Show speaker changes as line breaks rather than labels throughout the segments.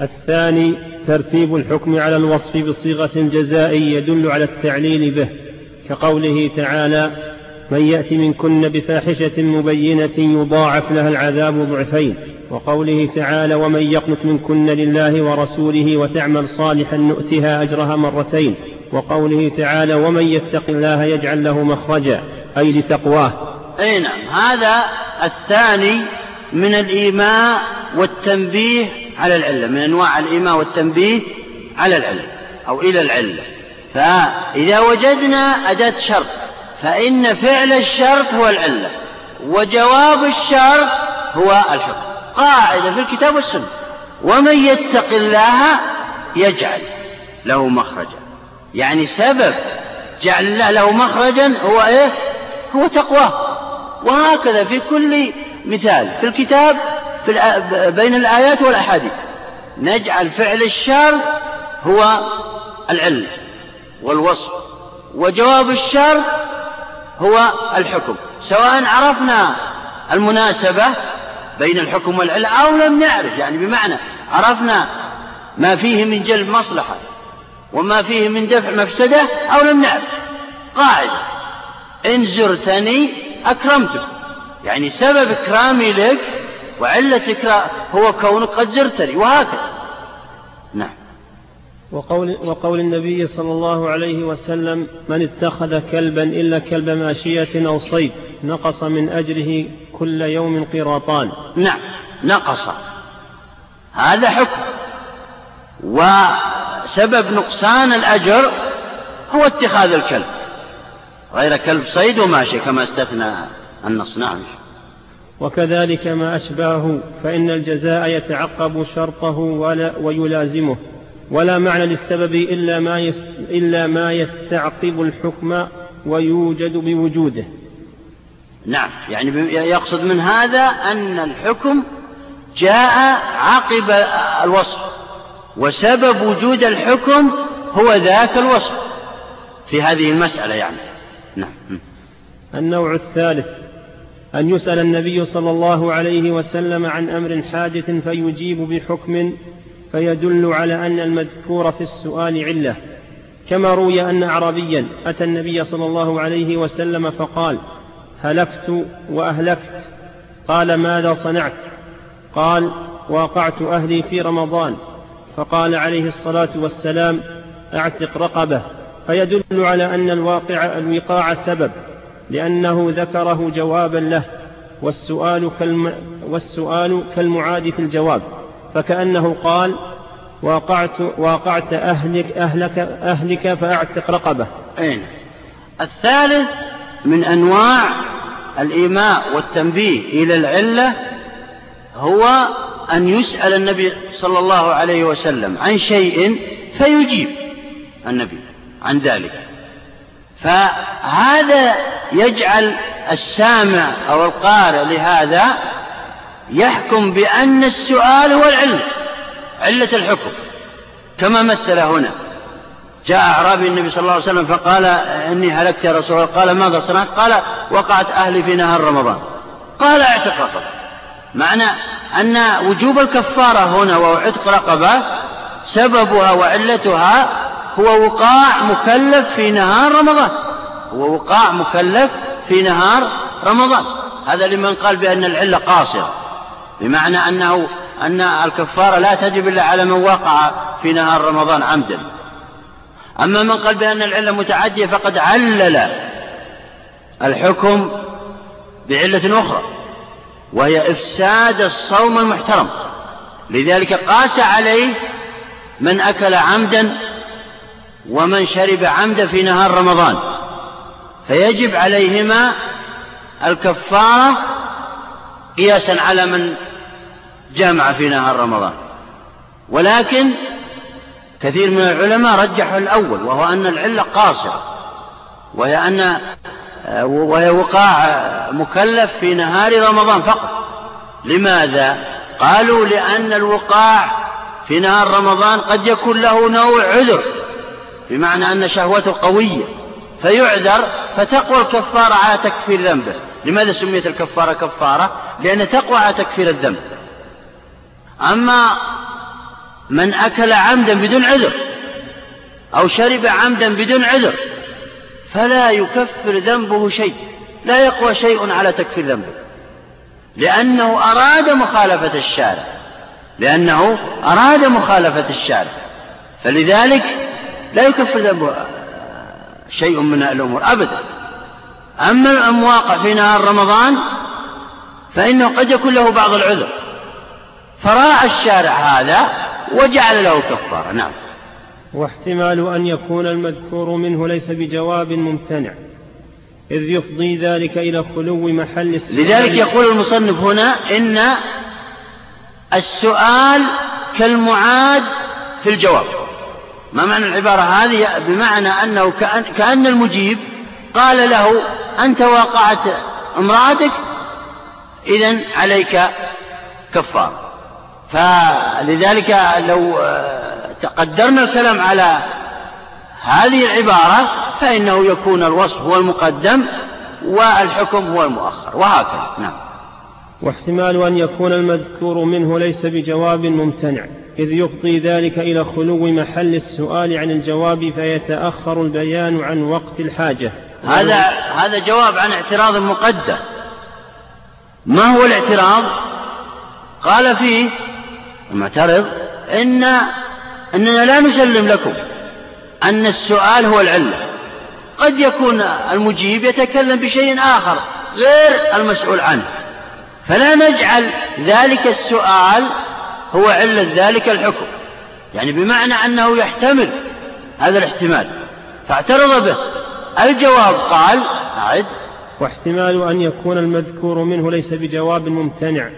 الثاني ترتيب الحكم على الوصف بصيغة الجزاء يدل على التعليل به كقوله تعالى من يأت منكن بفاحشة مبينة يضاعف لها العذاب ضعفين وقوله تعالى ومن يقنت منكن لله ورسوله وتعمل صالحا نؤتها أجرها مرتين وقوله تعالى ومن يتق الله يجعل له مخرجا أي لتقواه.
أي نعم هذا الثاني من الإيماء والتنبيه على العلة من أنواع الإيماء والتنبيه على العلة أو إلى العلة. فإذا وجدنا أداة شرط فإن فعل الشرط هو العلة وجواب الشرط هو الحكم. قاعدة في الكتاب والسنة. ومن يتق الله يجعل له مخرجا. يعني سبب جعل الله له مخرجا هو إيه؟ هو تقواه. وهكذا في كل مثال في الكتاب بين الآيات والأحاديث. نجعل فعل الشر هو العلة والوصف وجواب الشر هو الحكم. سواء عرفنا المناسبة بين الحكم والعلة أو لم نعرف يعني بمعنى عرفنا ما فيه من جلب مصلحة وما فيه من دفع مفسدة أو لم نعرف. قاعدة. إن زرتني أكرمتك يعني سبب إكرامي لك وعلة إكرام هو كونك قد زرتني وهكذا. نعم.
وقول, وقول النبي صلى الله عليه وسلم من اتخذ كلبا إلا كلب ماشية أو صيد نقص من أجره كل يوم قراطان.
نعم. نقص. هذا حكم. وسبب نقصان الأجر هو اتخاذ الكلب. غير كلب صيد وماشي كما استثنى النص. نعم.
وكذلك ما أشبهه فإن الجزاء يتعقب شرطه ولا ويلازمه ولا معنى للسبب إلا ما, يست إلا ما يستعقب الحكم ويوجد بوجوده.
نعم يعني يقصد من هذا أن الحكم جاء عقب الوصف وسبب وجود الحكم هو ذاك الوصف في هذه المسألة يعني. نعم.
النوع الثالث أن يسأل النبي صلى الله عليه وسلم عن أمر حادث فيجيب بحكم فيدل على أن المذكور في السؤال علة. كما روي أن أعرابيا أتى النبي صلى الله عليه وسلم فقال هلكت وأهلكت. قال ماذا صنعت؟ قال واقعت أهلي في رمضان. فقال عليه الصلاة والسلام أعتق رقبة. فيدل على أن الواقع الوقاع سبب. لأنه ذكره جوابا له والسؤال, كالم والسؤال كالمعاد في الجواب فكأنه قال واقعت, واقعت أهلك, أهلك, أهلك فأعتق رقبة.
أين؟ الثالث من أنواع الإيماء والتنبيه إلى العلة هو أن يسأل النبي صلى الله عليه وسلم عن شيء فيجيب النبي عن ذلك. فهذا يجعل السامع أو القارئ لهذا يحكم بأن السؤال هو العلة علة الحكم كما مثل هنا. جاء أعرابي النبي صلى الله عليه وسلم فقال إني هلكت يا رسول الله قال ماذا صنعت؟ قال وقعت أهلي في نهار رمضان. قال اعتق رقبة معنى أن وجوب الكفارة هنا وعتق رقبة سببها وعلتها هو وقاع مكلف في نهار رمضان. هو وقاع مكلف في نهار رمضان. هذا لمن قال بأن العلة قاصرة. بمعنى أنه أن الكفارة لا تجب إلا على من وقع في نهار رمضان عمدا. أما من قال بأن العلة متعدية فقد علل الحكم بعلة أخرى وهي إفساد الصوم المحترم. لذلك قاس عليه من أكل عمدا ومن شرب عمدا في نهار رمضان فيجب عليهما الكفارة قياسا على من جامع في نهار رمضان. ولكن كثير من العلماء رجحوا الأول وهو أن العلة قاصرة وهي أن وهي وقاع مكلف في نهار رمضان فقط. لماذا؟ قالوا لأن الوقاع في نهار رمضان قد يكون له نوع عذر. بمعنى أن شهوته قوية فيعذر فتقوى الكفارة على تكفير ذنبه. لماذا سميت الكفارة كفارة؟ لأن تقوى على تكفير الذنب. أما من أكل عمدا بدون عذر أو شرب عمدا بدون عذر فلا يكفر ذنبه شيء لا يقوى شيء على تكفير ذنبه. لأنه أراد مخالفة الشارع لأنه أراد مخالفة الشارع. فلذلك لا يكفر ذنبه شيء من الأمور أبدا. أما المواقع في نهار رمضان فإنه قد يكون له بعض العذر. فراعى الشارع هذا وجعل له كفارة نعم.
واحتمال أن يكون المذكور منه ليس بجواب ممتنع إذ يفضي ذلك إلى خلو محل السؤال.
لذلك يقول المصنف هنا إن السؤال كالمعاد في الجواب. ما معنى العبارة هذه؟ بمعنى أنه كأن, المجيب قال له أنت واقعت امرأتك إذا عليك كفار. فلذلك لو قدرنا الكلام على هذه العبارة فإنه يكون الوصف هو المقدم والحكم هو المؤخر. وهكذا. نعم.
واحتمال أن يكون المذكور منه ليس بجواب ممتنع. إذ يفضي ذلك إلى خلو محل السؤال عن الجواب فيتأخر البيان عن وقت الحاجة.
هذا هذا جواب عن اعتراض مقدم ما هو الاعتراض؟ قال فيه المعترض إن أننا لا نسلم لكم أن السؤال هو العلة. قد يكون المجيب يتكلم بشيء آخر غير المسؤول عنه. فلا نجعل ذلك السؤال هو علة ذلك الحكم. يعني بمعنى أنه يحتمل هذا الاحتمال. فاعترض به. الجواب قال أعد.
واحتمال أن يكون المذكور منه ليس بجواب ممتنع.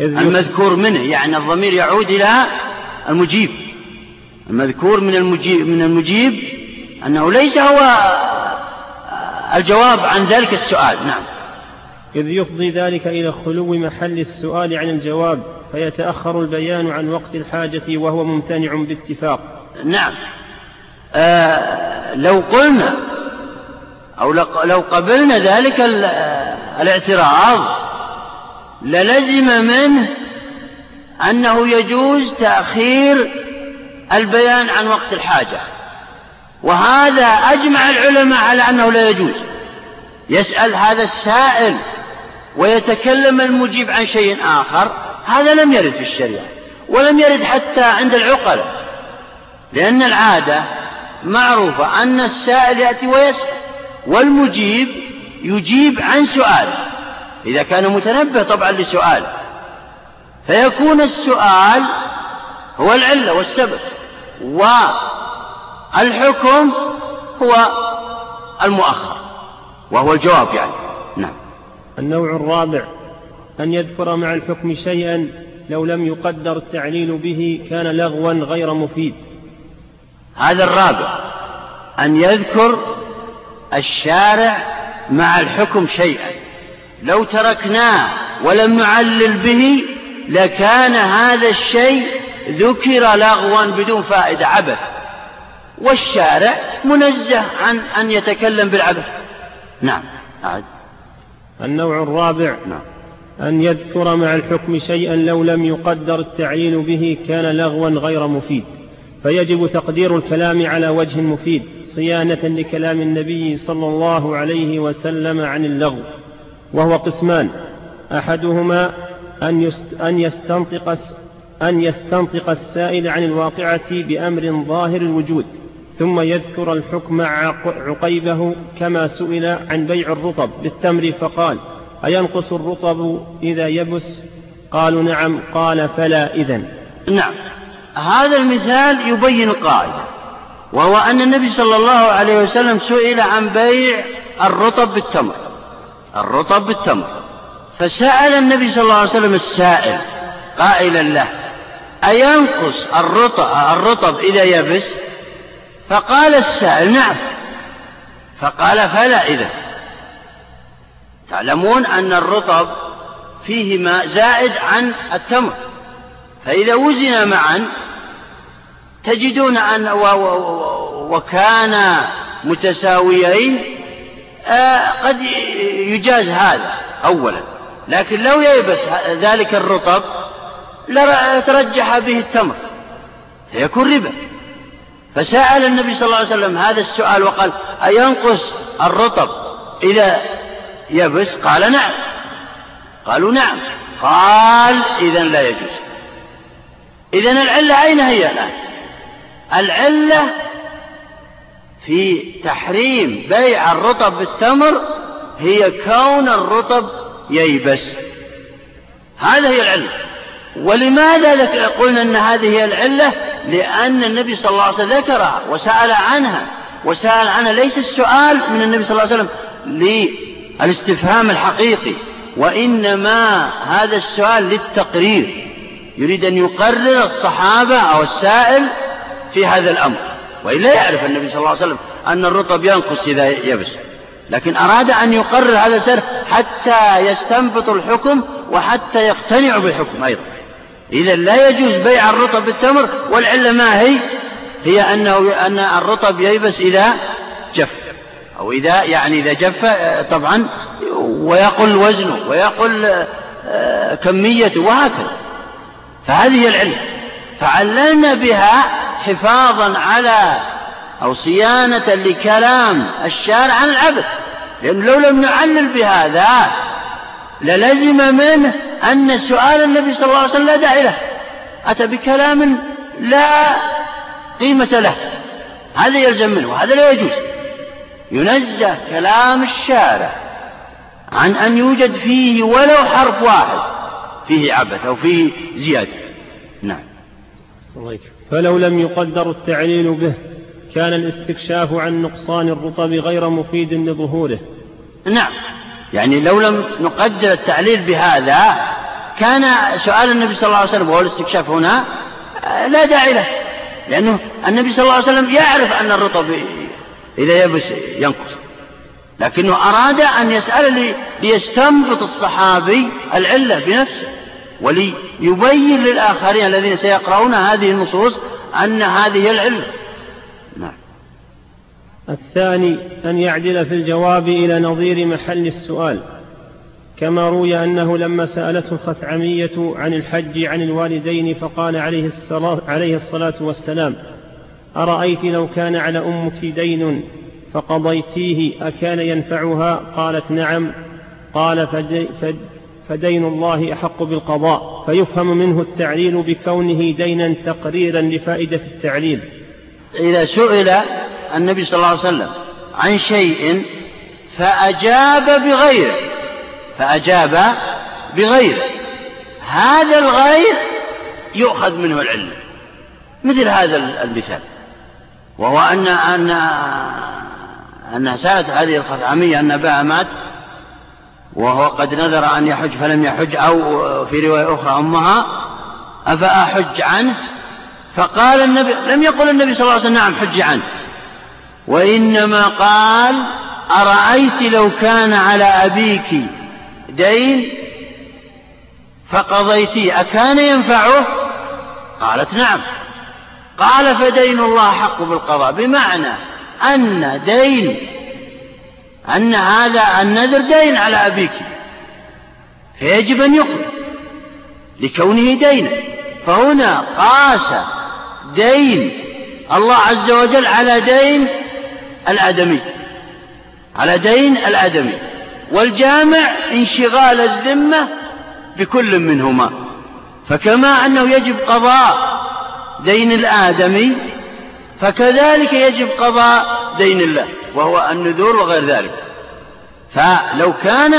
المذكور منه يعني الضمير يعود إلى المجيب. المذكور من المجيب من المجيب أنه ليس هو الجواب عن ذلك السؤال. نعم.
إذ يفضي ذلك إلى خلو محل السؤال عن الجواب. فيتأخر البيان عن وقت الحاجة وهو ممتنع باتفاق.
نعم. آه لو قلنا أو لو قبلنا ذلك الاعتراض للزم منه أنه يجوز تأخير البيان عن وقت الحاجة. وهذا أجمع العلماء على أنه لا يجوز. يسأل هذا السائل ويتكلم المجيب عن شيء آخر. هذا لم يرد في الشريعة ولم يرد حتى عند العقلاء لأن العادة معروفة أن السائل يأتي ويسأل والمجيب يجيب عن سؤاله إذا كان متنبه طبعا لسؤاله فيكون السؤال هو العلة والسبب والحكم هو المؤخر وهو الجواب يعني. نعم.
النوع الرابع أن يذكر مع الحكم شيئا لو لم يقدر التعليل به كان لغوا غير مفيد.
هذا الرابع أن يذكر الشارع مع الحكم شيئا. لو تركناه ولم نعلل به لكان هذا الشيء ذكر لغوا بدون فائدة عبث والشارع منزه عن أن يتكلم بالعبث. نعم أعد.
النوع الرابع
نعم.
أن يذكر مع الحكم شيئا لو لم يقدر التعليل به كان لغوا غير مفيد. فيجب تقدير الكلام على وجه مفيد صيانة لكلام النبي صلى الله عليه وسلم عن اللغو. وهو قسمان. أحدهما أن, أن يستنطق أن يستنطق السائل عن الواقعة بأمر ظاهر الوجود ثم يذكر الحكم عقيبه كما سئل عن بيع الرطب بالتمر فقال أينقص الرطب إذا يبس؟ قالوا نعم قال فلا إذن.
نعم. هذا المثال يبين القاعدة وهو أن النبي صلى الله عليه وسلم سئل عن بيع الرطب بالتمر الرطب بالتمر. فسأل النبي صلى الله عليه وسلم السائل قائلا له أينقص الرطب, الرطب إذا يبس؟ فقال السائل نعم. فقال فلا إذا تعلمون أن الرطب فيه ماء زائد عن التمر. فإذا وزن معا تجدون أن وكان متساويين آه، قد يجاز هذا أولا. لكن لو ييبس ذلك الرطب لترجح به التمر يكون ربا. فسأل النبي صلى الله عليه وسلم هذا السؤال وقال أينقص الرطب إذا يبس؟ قال نعم. قالوا نعم. قال إذا لا يجوز. إذا العلة أين هي الآن؟ العلة في تحريم بيع الرطب بالتمر هي كون الرطب ييبس. هذا هي العلة. ولماذا قلنا أن هذه هي العلة؟ لأن النبي صلى الله عليه وسلم ذكرها وسأل عنها. وسأل عنها. ليس السؤال من النبي صلى الله عليه وسلم للاستفهام الحقيقي وإنما هذا السؤال للتقرير. يريد أن يقرر الصحابة أو السائل في هذا الأمر وإلا يعرف النبي صلى الله عليه وسلم أن الرطب ينقص إذا يبس. لكن أراد أن يقرر هذا السر حتى يستنبط الحكم وحتى يقتنع بالحكم أيضا. إذا لا يجوز بيع الرطب بالتمر والعلة ما هي؟ هي أنه أن الرطب ييبس إذا جف. أو إذا يعني إذا جف طبعا ويقل وزنه ويقل آه، كميته وهكذا. فهذه العلة فعللنا بها حفاظا على أو صيانة لكلام الشارع عن العبث لأنه لو لم نعلل بهذا للزم منه أن سؤال النبي صلى الله عليه وسلم لا داعي له. أتى بكلام لا قيمة له. هذا يلزم منه وهذا لا يجوز. ينزه كلام الشارع عن أن يوجد فيه ولو حرف واحد فيه عبث أو فيه زيادة. نعم.
فلو لم يقدر التعليل به كان الاستكشاف عن نقصان الرطب غير مفيد لظهوره.
نعم. يعني لو لم نقدر التعليل بهذا كان سؤال النبي صلى الله عليه وسلم وهو الاستكشاف هنا لا داعي له. لأنه النبي صلى الله عليه وسلم يعرف أن الرطب إذا يبس ينقص. لكنه أراد أن يسأل ليستنبط الصحابي العلة بنفسه وليبين للآخرين الذين سيقرؤون هذه النصوص أن هذه العلة. نعم.
الثاني أن يعدل في الجواب إلى نظير محل السؤال. كما روي أنه لما سألته الخثعمية عن الحج عن الوالدين فقال عليه الصلاة, عليه الصلاة والسلام أرأيت لو كان على أمك دين فقضيتيه أكان ينفعها؟ قالت نعم. قال فدين الله أحق بالقضاء. فيفهم منه التعليل بكونه دينا تقريرا لفائدة التعليل.
إذا سئل النبي صلى الله عليه وسلم عن شيء فأجاب بغيره. فأجاب بغيره. هذا الغير يؤخذ منه العلم. مثل هذا المثال. وهو أن أن أنها سألت هذه الخثعمية أن أباها مات وهو قد نذر أن يحج فلم يحج أو في رواية أخرى أمها أفأحج عنه؟ فقال النبي لم يقل النبي صلى الله عليه وسلم نعم حج عنه. وإنما قال أرأيت لو كان على أبيك دين فقضيتيه أكان ينفعه؟ قالت نعم. قال فدين الله حق بالقضاء. بمعنى أن دين أن هذا النذر دين على أبيك. فيجب أن يقضي لكونه دينا. فهنا قاس دين الله عز وجل على دين الآدمي. على دين الآدمي. والجامع انشغال الذمة بكل منهما. فكما أنه يجب قضاء دين الآدمي فكذلك يجب قضاء دين الله وهو النذور وغير ذلك. فلو كان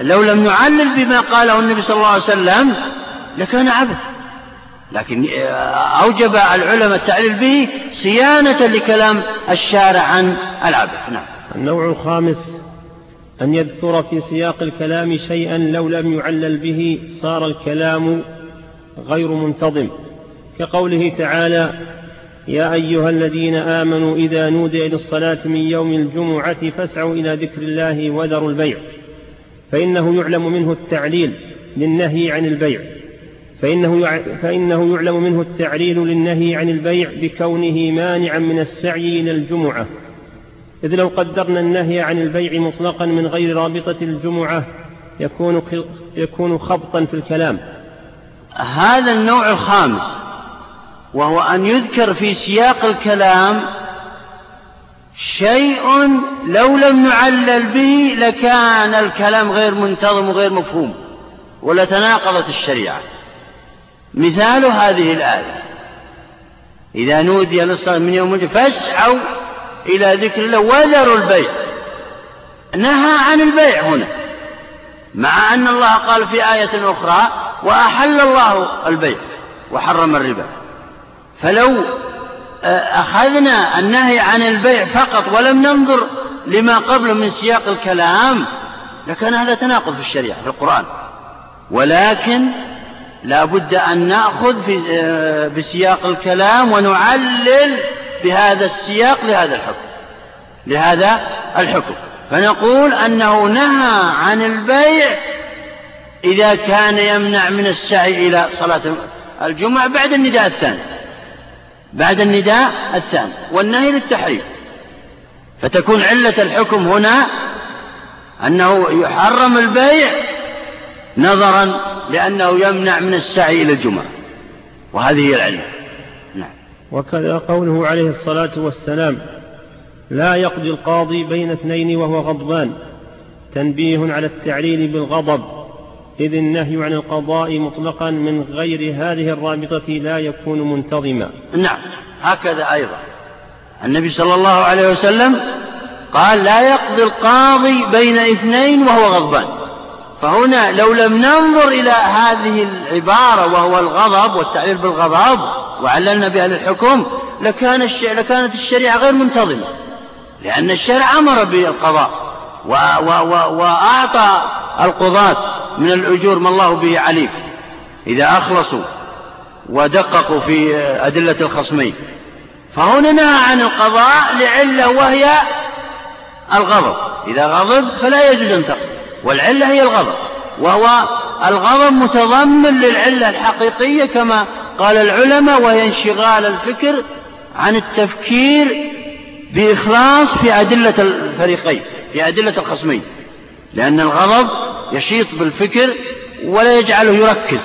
لو لم نعلل بما قاله النبي صلى الله عليه وسلم لكان عبث. لكن أوجب العلماء التعليل به صيانة لكلام الشارع عن العبث. نعم.
النوع الخامس أن يذكر في سياق الكلام شيئا لو لم يعلل به صار الكلام غير منتظم. كقوله تعالى يا أيها الذين آمنوا إذا نودي إلى الصلاة من يوم الجمعة فاسعوا إلى ذكر الله وذروا البيع. فإنه يعلم منه التعليل للنهي عن البيع. فإنه, فإنه يعلم منه التعليل للنهي عن البيع بكونه مانعا من السعي إلى الجمعة. إذ لو قدرنا النهي عن البيع مطلقا من غير رابطة الجمعة يكون يكون خبطا في الكلام.
هذا النوع الخامس. وهو أن يذكر في سياق الكلام شيء لو لم نعلل به لكان الكلام غير منتظم وغير مفهوم ولتناقضت الشريعة. مثال هذه الآية. إذا نودي للصلاة من يوم الجمعة فاسعوا إلى ذكر الله وذروا البيع. نهى عن البيع هنا. مع أن الله قال في آية أخرى وأحل الله البيع وحرم الربا. فلو آه، أخذنا النهي عن البيع فقط ولم ننظر لما قبله من سياق الكلام لكان هذا تناقض في الشريعة في القرآن. ولكن لا بد أن نأخذ في آه، بسياق الكلام ونعلل بهذا السياق لهذا الحكم. لهذا الحكم. فنقول أنه نهى عن البيع إذا كان يمنع من السعي إلى صلاة الجمعة بعد النداء الثاني. بعد النداء الثاني والنهي للتحريم. فتكون علة الحكم هنا أنه يحرم البيع نظرا لأنه يمنع من السعي إلى الجمعة. وهذه هي العلة.
نعم. وكذا قوله عليه الصلاة والسلام لا يقضي القاضي بين اثنين وهو غضبان. تنبيه على التعليل بالغضب. إذ النهي عن القضاء مطلقا من غير هذه الرابطة لا يكون منتظما.
نعم هكذا أيضا. النبي صلى الله عليه وسلم قال لا يقضي القاضي بين اثنين وهو غضبان. فهنا لو لم ننظر إلى هذه العبارة وهو الغضب والتعليل بالغضب وعللنا بها للحكم لكان لكانت الشريعة غير منتظمة. لأن الشرع أمر بالقضاء و و و وأعطى القضاة من الأجور ما الله به عليم. إذا أخلصوا ودققوا في أدلة الخصمين. فهنا نهى عن القضاء لعلة وهي الغضب. إذا غضب فلا يجوز أن تقضي. والعلة هي الغضب. وهو الغضب متضمن للعلة الحقيقية كما قال العلماء وهي انشغال الفكر عن التفكير بإخلاص في أدلة الفريقين في أدلة الخصمين. لأن الغضب يشيط بالفكر ولا يجعله يركز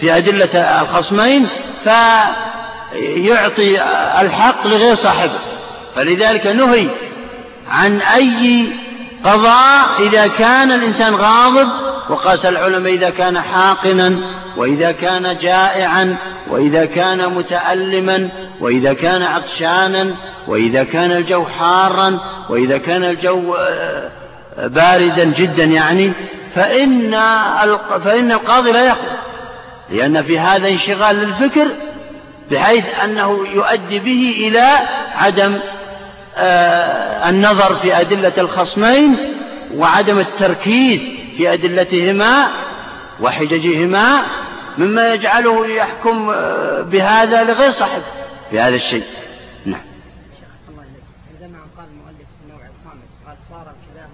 في أدلة الخصمين فيعطي الحق لغير صاحبه. فلذلك نهي عن أي قضاء إذا كان الإنسان غاضب وقاس العلماء إذا كان حاقنا وإذا كان جائعا وإذا كان متألما وإذا كان عطشانا وإذا كان الجو حارا وإذا كان الجو آه، باردا جدا يعني. فإن فإن القاضي لا يقضي لأن في هذا انشغال للفكر بحيث أنه يؤدي به إلى عدم آه، النظر في أدلة الخصمين وعدم التركيز في أدلتهما وحججهما مما يجعله يحكم آه، بهذا لغير صاحب في هذا الشيء نعم عندما قال المؤلف في النوع الخامس قال صار الكلام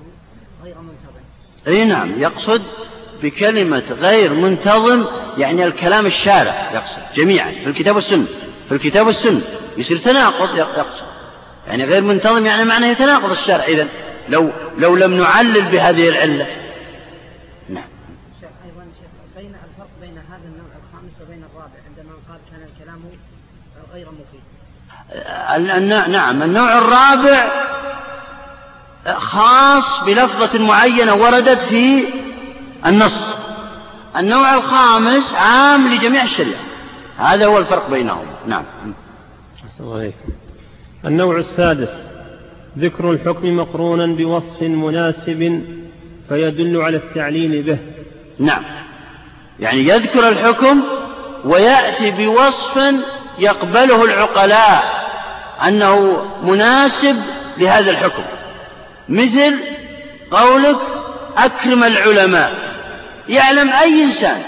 غير منتظم اي نعم يقصد بكلمة غير منتظم يعني الكلام الشارع يقصد جميعا في الكتاب والسنة. في الكتاب والسنة يصير تناقض يقصد. يعني غير منتظم يعني معناه يتناقض الشرع إذا لو لو لم نعلل بهذه العلة.
نعم. شيخ أيضا شيخ بين الفرق بين هذا النوع الخامس وبين الرابع عندما قال كان الكلام غير مفيد.
نعم النوع الرابع خاص بلفظة معينة وردت في النص. النوع الخامس عام لجميع الشريعة. هذا هو الفرق بينهم. نعم.
السلام عليكم النوع السادس. ذكر الحكم مقرونا بوصف مناسب فيدل على التعليل به.
نعم. يعني يذكر الحكم ويأتي بوصف يقبله العقلاء أنه مناسب لهذا الحكم. مثل قولك أكرم العلماء. يعلم أي إنسان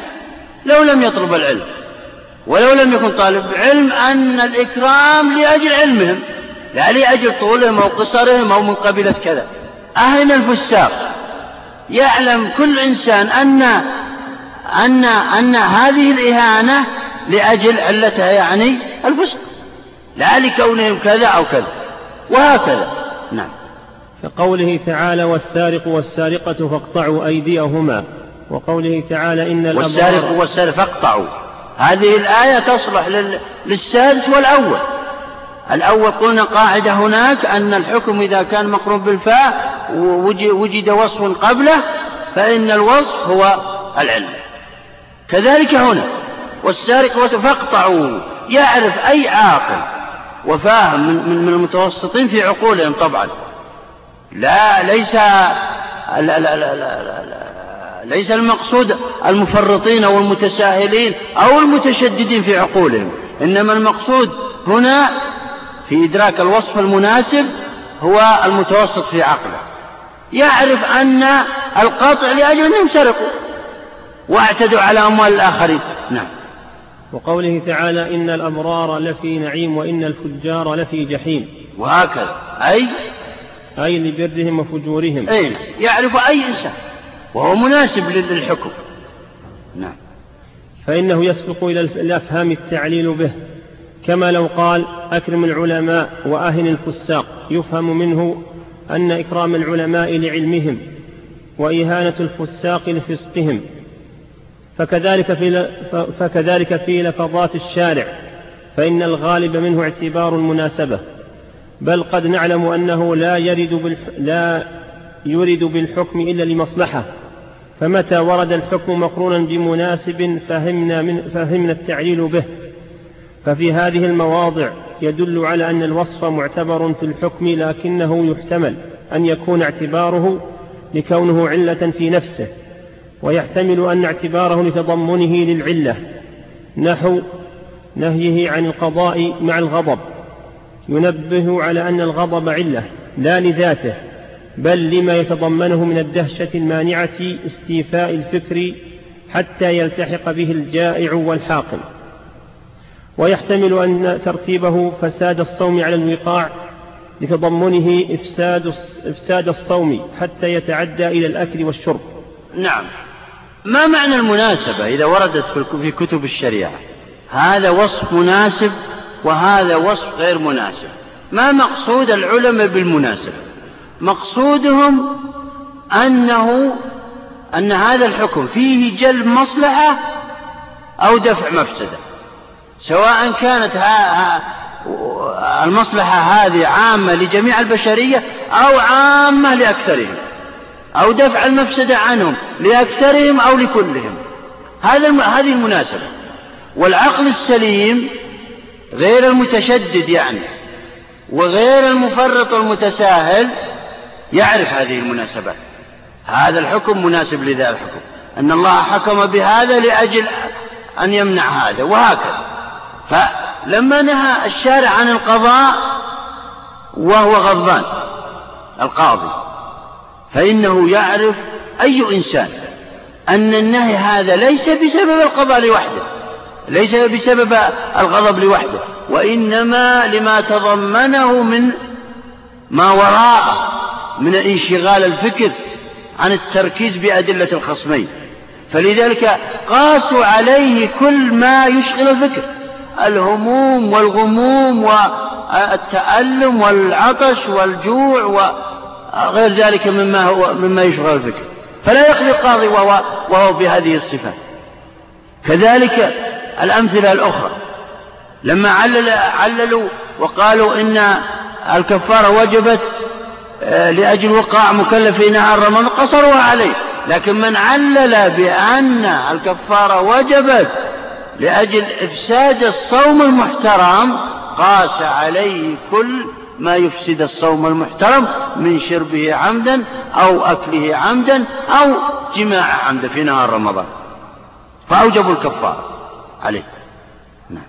لو لم يطلب العلم ولو لم يكن طالب علم أن الإكرام لأجل علمهم لا لأجل طولهم أو قصرهم أو من قبيلة كذا. أهل الفساق. يعلم كل إنسان أن أن أن هذه الإهانة لأجل علتها يعني الفسق. لا لكونهم كذا أو كذا. وهكذا. نعم.
كقوله تعالى والسارق والسارقة فاقطعوا أيديهما وقوله تعالى إن
والسارق والسارق فاقطعوا. هذه الآية تصلح للسادس والأول. الأول قلنا قاعدة هناك أن الحكم إذا كان مقرون بالفاء وجد وصف قبله فإن الوصف هو العلم. كذلك هنا والسارق فاقطعوا. يعرف أي عاقل وفاهم من, من المتوسطين في عقولهم طبعا. لا ليس لا لا لا لا لا لا ليس المقصود المفرطين أو المتساهلين أو المتشددين في عقولهم. إنما المقصود هنا في إدراك الوصف المناسب هو المتوسط في عقله. يعرف أن القاطع لأجل أنهم سرقوا واعتدوا على أموال الآخرين. نعم.
وقوله تعالى إن الأبرار لفي نعيم وإن الفجار لفي جحيم.
وهكذا. أي
أي لبرهم وفجورهم.
أي. يعرف أي إنسان. وهو مناسب للحكم. نعم.
فإنه يسبق إلى الأفهام التعليل به. كما لو قال أكرم العلماء وأهن الفساق. يفهم منه أن إكرام العلماء لعلمهم وإهانة الفساق لفسقهم. فكذلك في فكذلك في لفظات الشارع. فإن الغالب منه اعتبار المناسبة. بل قد نعلم أنه لا يرد بالح... لا يرد بالحكم إلا لمصلحة. فمتى ورد الحكم مقرونا بمناسب فهمنا, من فهمنا التعليل به. ففي هذه المواضع يدل على أن الوصف معتبر في الحكم لكنه يحتمل أن يكون اعتباره لكونه علة في نفسه ويحتمل أن اعتباره لتضمنه للعلة. نحو نهيه عن القضاء مع الغضب. ينبه على أن الغضب علة لا لذاته بل لما يتضمنه من الدهشة المانعة استيفاء الفكر حتى يلتحق به الجائع والحاقم ويحتمل أن ترتيبه فساد الصوم على الوقاع لتضمنه إفساد, إفساد الصوم حتى يتعدى إلى الأكل والشرب.
نعم. ما معنى المناسبة إذا وردت في كتب الشريعة؟ هذا وصف مناسب وهذا وصف غير مناسب. ما مقصود العلماء بالمناسبة مقصودهم أنه أن هذا الحكم فيه جلب مصلحة أو دفع مفسدة. سواء كانت المصلحة هذه عامة لجميع البشرية أو عامة لأكثرهم أو دفع المفسدة عنهم لأكثرهم أو لكلهم. هذا هذه المناسبة. والعقل السليم غير المتشدد يعني وغير المفرط والمتساهل يعرف هذه المناسبات. هذا الحكم مناسب لذا الحكم؟ أن الله حكم بهذا لأجل أن يمنع هذا وهكذا. فلما نهى الشارع عن القضاء وهو غضبان القاضي فإنه يعرف أي إنسان أن النهي هذا ليس بسبب القضاء لوحده ليس بسبب الغضب لوحده وإنما لما تضمنه من ما وراء من انشغال الفكر عن التركيز بأدلة الخصمين. فلذلك قاسوا عليه كل ما يشغل الفكر الهموم والغموم والتألم والعطش والجوع وغير ذلك مما هو مما يشغل الفكر. فلا يقضي القاضي وهو, وهو بهذه الصفات كذلك الأمثلة الأخرى. لما علل عللوا وقالوا إن الكفارة وجبت آه، لأجل وقاع مكلف في نهار رمضان قصروا عليه. لكن من علل بأن الكفارة وجبت لأجل إفساد الصوم المحترم قاس عليه كل ما يفسد الصوم المحترم من شربه عمدا أو أكله عمدا أو جماع عمدا في نهار رمضان. فأوجبوا الكفارة. عليه. نعم.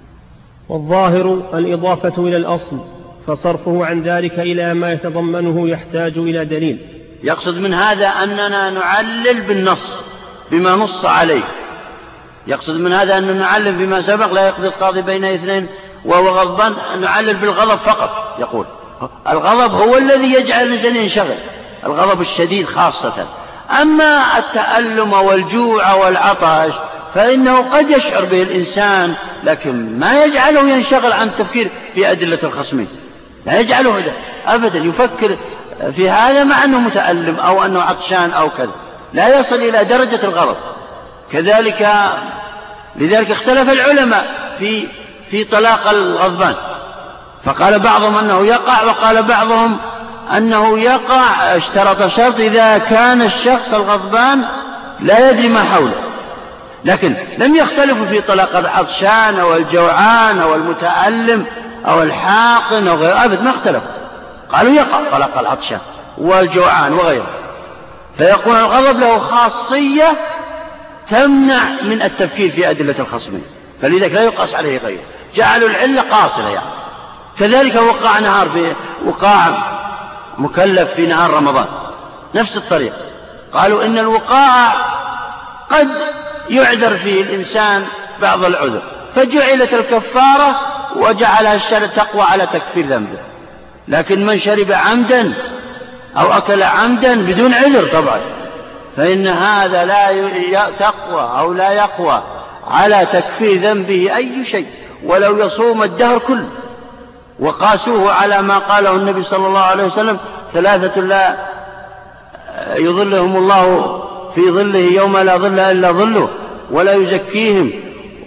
والظاهر الإضافة إلى الأصل فصرفه عن ذلك إلى ما يتضمنه يحتاج إلى دليل.
يقصد من هذا أننا نعلل بالنص بما نص عليه. يقصد من هذا أن نعلل بما سبق لا يقضي القاضي بين اثنين وهو غضبان نعلل بالغضب فقط يقول. الغضب هو الذي يجعل الإنسان ينشغل الغضب الشديد خاصة. أما التألم والجوع والعطش فإنه قد يشعر به الإنسان لكن ما يجعله ينشغل عن التفكير في أدلة الخصمين لا يجعله أبدا. يفكر في هذا مع أنه متألم أو أنه عطشان أو كذا. لا يصل إلى درجة الغضب كذلك لذلك اختلف العلماء في في طلاق الغضبان. فقال بعضهم أنه يقع وقال بعضهم أنه يقع اشترط شرط إذا كان الشخص الغضبان لا يدري ما حوله. لكن لم يختلفوا في طلاق العطشان أو الجوعان أو المتألم أو الحاقن أو غيره. أبد ما اختلفوا. قالوا يقع طلاق العطشان والجوعان وغيره. فيقول الغضب له خاصية تمنع من التفكير في أدلة الخصمين. فلذلك لا يقاس عليه غيره. جعلوا العلة قاصرة يعني. كذلك وقع نهار في وقاع مكلف في نهار رمضان. نفس الطريقة. قالوا إن الوقاع قد يعذر فيه الإنسان بعض العذر. فجعلت الكفارة وجعلها الشرع تقوى على تكفير ذنبه. لكن من شرب عمدا أو أكل عمدا بدون عذر طبعا فإن هذا لا تقوى أو لا يقوى على تكفير ذنبه أي شيء ولو يصوم الدهر كله. وقاسوه على ما قاله النبي صلى الله عليه وسلم ثلاثة لا يظلهم الله في ظله يوم لا ظل إلا ظله ولا يزكيهم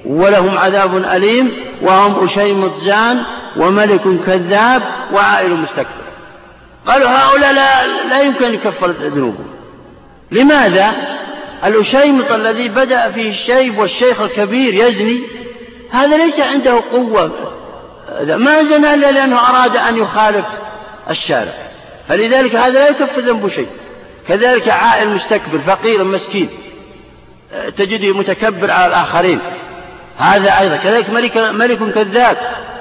ولهم عذاب أليم وهم أشيم زان وملك كذاب وعائل مستكبر. قالوا هؤلاء لا, لا يمكن أن يكفر ذنوبهم. لماذا؟ الأشيمط الذي بدأ فيه الشيب والشيخ الكبير يزني هذا ليس عنده قوة ما زنى إلا لأنه أراد أن يخالف الشارع. فلذلك هذا لا يكفر ذنبه شيء. كذلك عائل مستكبر فقير مسكين تجده متكبر على الآخرين. هذا أيضا. كذلك ملك, ملك كذاب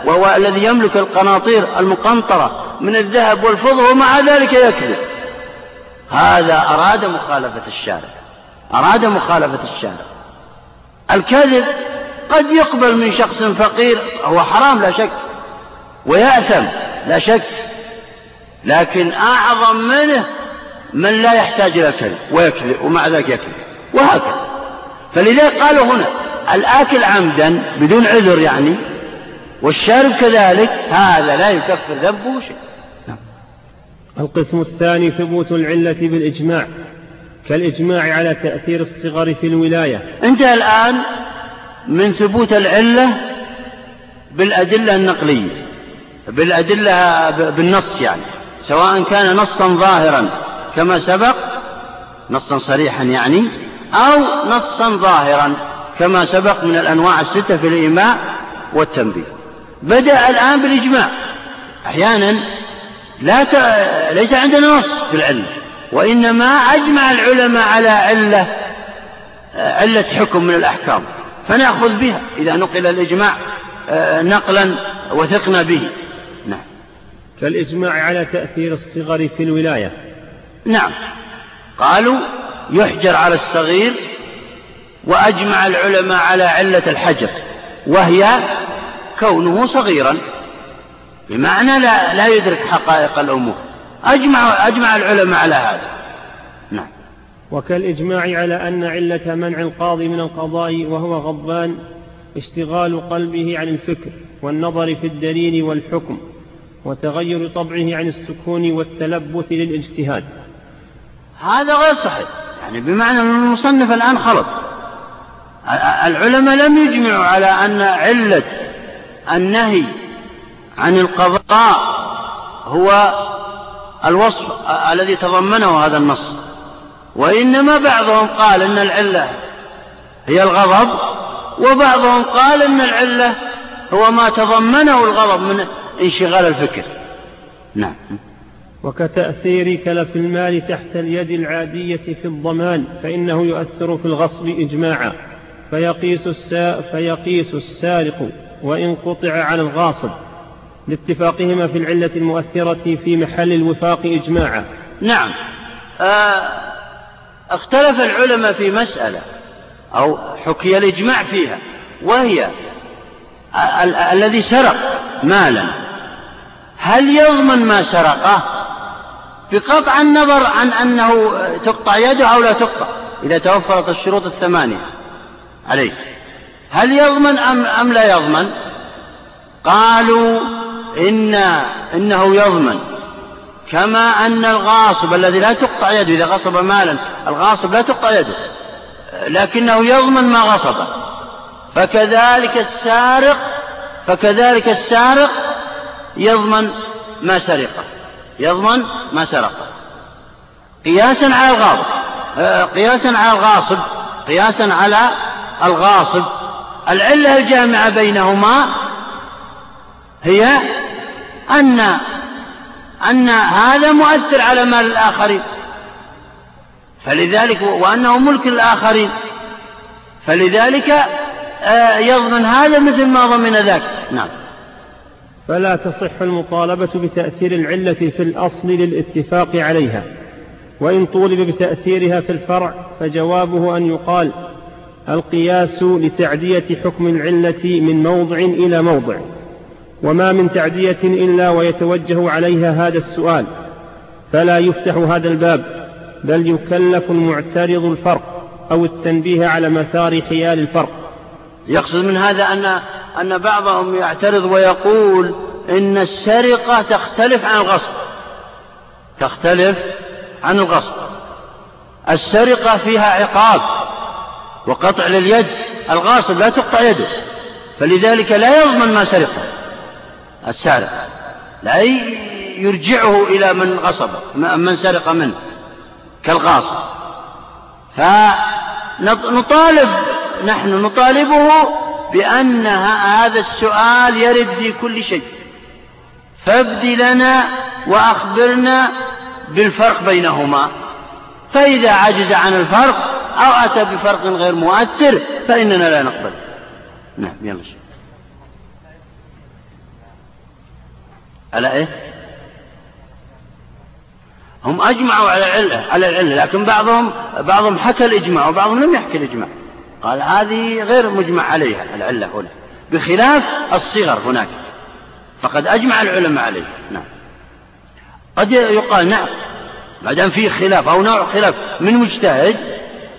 وهو الذي يملك القناطير المقنطرة من الذهب والفضة ومع ذلك يكذب. هذا أراد مخالفة الشارع. أراد مخالفة الشارع. الكذب قد يقبل من شخص فقير هو حرام لا شك ويأثم لا شك لكن أعظم منه من لا يحتاج إلى الكذب ويكذب ومع ذلك يكذب وهكذا. فلذلك قالوا هنا الآكل عمدا بدون عذر يعني والشارب كذلك هذا لا يكفر ذنبه شيء. نعم.
القسم الثاني ثبوت العلة بالإجماع كالإجماع على تأثير الصغر في الولاية.
انتهى الآن من ثبوت العلة بالأدلة النقلية بالأدلة بالنص يعني سواء كان نصا ظاهرا. كما سبق نصا صريحا يعني أو نصا ظاهرا كما سبق من الأنواع الستة في الإيماء والتنبيه. بدأ الآن بالإجماع. أحيانا لا ت... ليس عندنا نص في العلم وإنما أجمع العلماء على علة علة حكم من الأحكام فنأخذ بها. إذا نقل الإجماع آه، نقلا وثقنا به. نعم.
كالإجماع على تأثير الصغر في الولاية.
نعم. قالوا يحجر على الصغير وأجمع العلماء على علة الحجر وهي كونه صغيرا. بمعنى لا, لا يدرك حقائق الأمور. أجمع, أجمع العلماء على هذا. نعم.
وكالإجماع على أن علة منع القاضي من القضاء وهو غضبان اشتغال قلبه عن الفكر والنظر في الدليل والحكم وتغير طبعه عن السكون والتلبث للاجتهاد.
هذا غير صحيح. يعني بمعنى أن المصنف الآن خلط. العلماء لم يجمعوا على أن علة النهي عن القضاء هو الوصف الذي تضمنه هذا النص. وإنما بعضهم قال أن العلة هي الغضب وبعضهم قال أن العلة هو ما تضمنه الغضب من انشغال الفكر. نعم.
وكتأثير كلف المال تحت اليد العادية في الضمان فإنه يؤثر في الغصب إجماعا. فيقيس, السا فيقيس السارق وإن قطع على الغاصب. لاتفاقهما في العلة المؤثرة في محل الوفاق إجماعا.
نعم. آه اختلف العلماء في مسألة أو حكي الإجماع فيها وهي ال- الذي سرق مالا. هل يضمن ما سرقه؟ بقطع النظر عن أنه تقطع يده أو لا تقطع إذا توفرت الشروط الثمانية. عليه هل يضمن أم, أم لا يضمن؟ قالوا إن إنه يضمن. كما أن الغاصب الذي لا تقطع يده إذا غصب مالا الغاصب لا تقطع يده. لكنه يضمن ما غصبه فكذلك السارق فكذلك السارق يضمن ما سرقه يضمن ما سرقه قياسا على الغاصب آه، قياسا على الغاصب. قياسا على الغاصب. العلة الجامعة بينهما هي أن أن هذا مؤثر على مال الآخرين. فلذلك وأنه ملك الآخرين. فلذلك آه، يضمن هذا مثل ما ضمن ذاك. نعم.
فلا تصح المطالبة بتأثير العلة في الأصل للاتفاق عليها وإن طولب بتأثيرها في الفرع فجوابه أن يقال القياس لتعدية حكم العلة من موضع إلى موضع وما من تعدية إلا ويتوجه عليها هذا السؤال فلا يفتح هذا الباب بل يكلف المعترض الفرق أو التنبيه على مثار حيال الفرق.
يقصد من هذا أن أن بعضهم يعترض ويقول إن السرقة تختلف عن الغصب. تختلف عن الغصب. السرقة فيها عقاب وقطع لليد. الغاصب لا تقطع يده. فلذلك لا يضمن ما سرقه. السارق لا يرجعه إلى من غصبه من سرق منه كالغاصب. فنطالب نحن نطالبه بأن هذا السؤال يرد في كل شيء. فابد لنا وأخبرنا بالفرق بينهما. فإذا عجز عن الفرق أو أتى بفرق غير مؤثر فإننا لا نقبل. نعم يلا شيء على إيه؟ هم أجمعوا على العلة على العلة لكن بعضهم بعضهم حكى الإجماع وبعضهم لم يحكي الإجماع. قال هذه غير مجمع عليها العلة هنا. بخلاف الصغر هناك. فقد أجمع العلماء عليه. نعم. قد يقال نعم. ما دام فيه خلاف أو نوع خلاف من مجتهد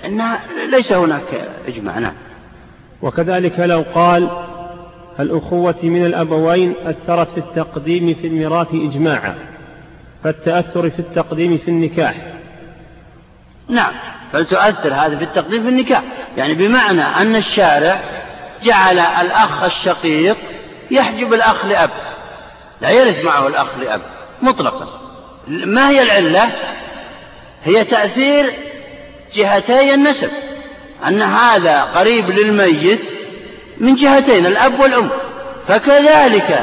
أن ليس هناك إجماع. نعم.
وكذلك لو قال الأخوة من الأبوين أثرت في التقديم في الميراث إجماعا فالتأثر في التقديم في النكاح.
نعم. فتؤثر هذا في التقديم في النكاح. يعني بمعنى أن الشارع جعل الأخ الشقيق يحجب الأخ لأب. لا يرث معه الأخ لأب مطلقا. ما هي العلة؟ هي تأثير جهتي النسب. أن هذا قريب للميت من جهتين الأب والأم. فكذلك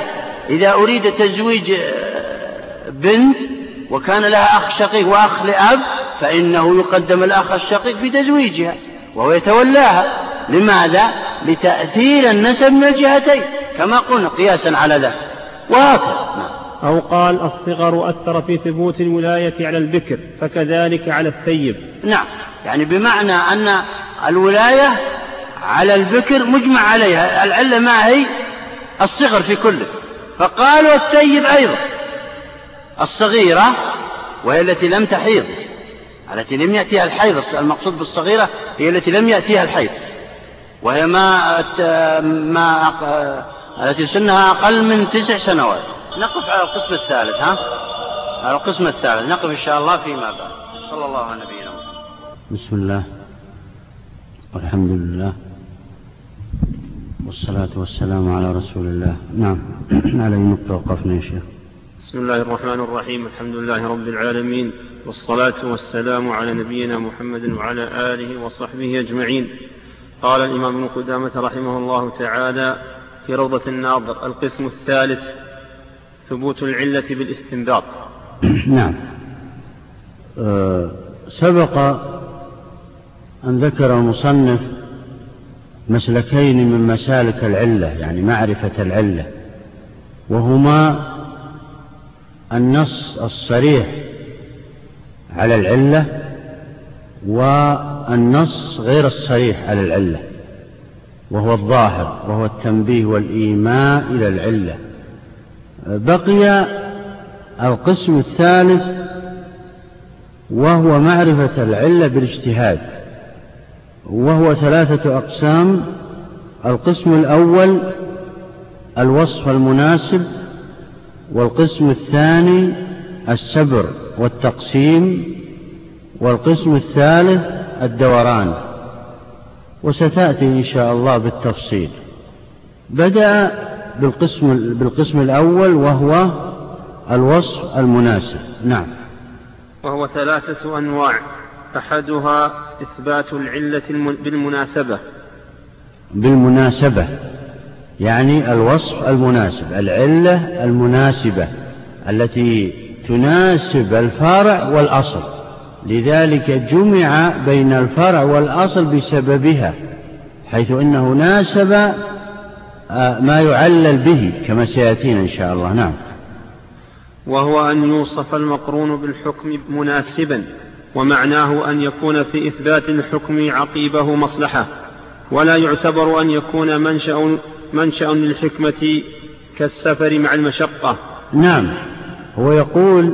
إذا أريد تزويج آه، بنت وكان لها أخ شقيق وأخ لأب فإنه يقدم الأخ الشقيق في تزويجها وهو يتولاها. لماذا؟ لتأثير النسب من الجهتين كما قلنا قياسا على ذلك. وهكذا. نعم.
أو قال الصغر أثر في ثبوت الولاية على البكر فكذلك على الثيب.
نعم. يعني بمعنى أن الولاية على البكر مجمع عليها العلة ما هي؟ الصغر في كله. فقالوا الثيب أيضا. الصغيرة وهي التي لم تحيض التي لم يأتيها الحيض المقصود بالصغيرة هي التي لم يأتيها الحيض وهي ما ما التي سنها أقل من تسع سنوات. نقف على القسم الثالث ها؟ على القسم الثالث نقف إن شاء الله فيما بعد. صلى الله على نبينا
بسم الله. والحمد لله. والصلاة والسلام على رسول الله. نعم. على نقطة وقفنا يا شيخ.
بسم الله الرحمن الرحيم الحمد لله رب العالمين والصلاة والسلام على نبينا محمد وعلى آله وصحبه أجمعين. قال الإمام ابن قدامة رحمه الله تعالى في روضة الناظر القسم الثالث ثبوت العلة بالاستنباط.
نعم. أه سبق أن ذكر المصنف مسلكين من مسالك العلة يعني معرفة العلة وهما النص الصريح على العلة والنص غير الصريح على العلة وهو الظاهر وهو التنبيه والإيماء إلى العلة. بقي القسم الثالث وهو معرفة العلة بالاجتهاد وهو ثلاثة أقسام. القسم الأول الوصف المناسب والقسم الثاني السبر والتقسيم والقسم الثالث الدوران.
وستأتي إن شاء الله بالتفصيل. بدأ بالقسم, بالقسم الأول وهو الوصف المناسب. نعم.
وهو ثلاثة أنواع. أحدها إثبات العلة بالمناسبة.
بالمناسبة. يعني الوصف المناسب العلة المناسبة التي تناسب الفرع والأصل. لذلك جمع بين الفرع والأصل بسببها حيث أنه ناسب آه، ما يعلل به كما سيأتينا إن شاء الله. نعم.
وهو أن يوصف المقرون بالحكم مناسبا ومعناه أن يكون في إثبات الحكم عقيبه مصلحة ولا يعتبر أن يكون منشأ, منشأ للحكمة كالسفر مع المشقة.
نعم. هو يقول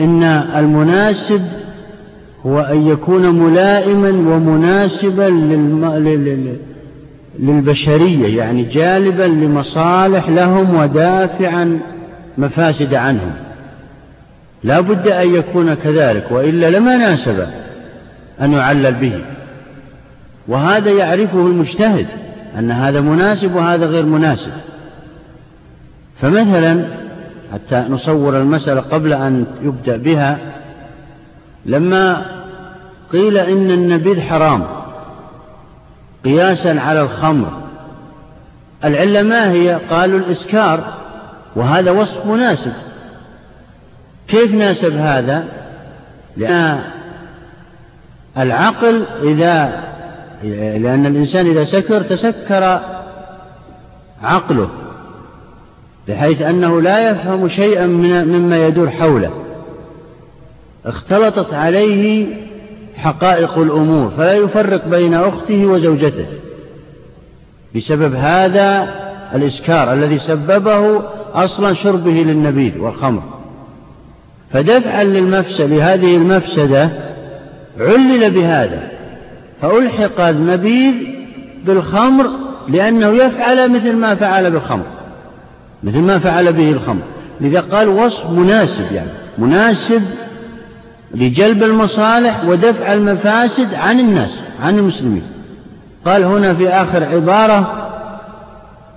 إن المناسب هو أن يكون ملائما ومناسبا للم... للبشرية يعني جالبا لمصالح لهم ودافعا مفاسد عنهم. لا بد أن يكون كذلك وإلا لما ناسب أن يعلل به. وهذا يعرفه المجتهد. أن هذا مناسب وهذا غير مناسب. فمثلا حتى نصور المسألة قبل أن يبدأ بها لما قيل إن النبيذ حرام قياسا على الخمر العلة ما هي؟ قالوا الإسكار وهذا وصف مناسب. كيف ناسب هذا؟ لأن العقل إذا لأن الإنسان إذا سكر تسكر عقله بحيث أنه لا يفهم شيئا مما يدور حوله. اختلطت عليه حقائق الأمور فلا يفرق بين أخته وزوجته. بسبب هذا الإسكار الذي سببه أصلا شربه للنبيذ والخمر. فدفعا للمفسد لهذه المفسدة علل بهذا. فألحق النبيذ بالخمر لأنه يفعل مثل ما فعل بالخمر مثل ما فعل به الخمر. لذا قال وصف مناسب يعني مناسب لجلب المصالح ودفع المفاسد عن الناس عن المسلمين. قال هنا في آخر عبارة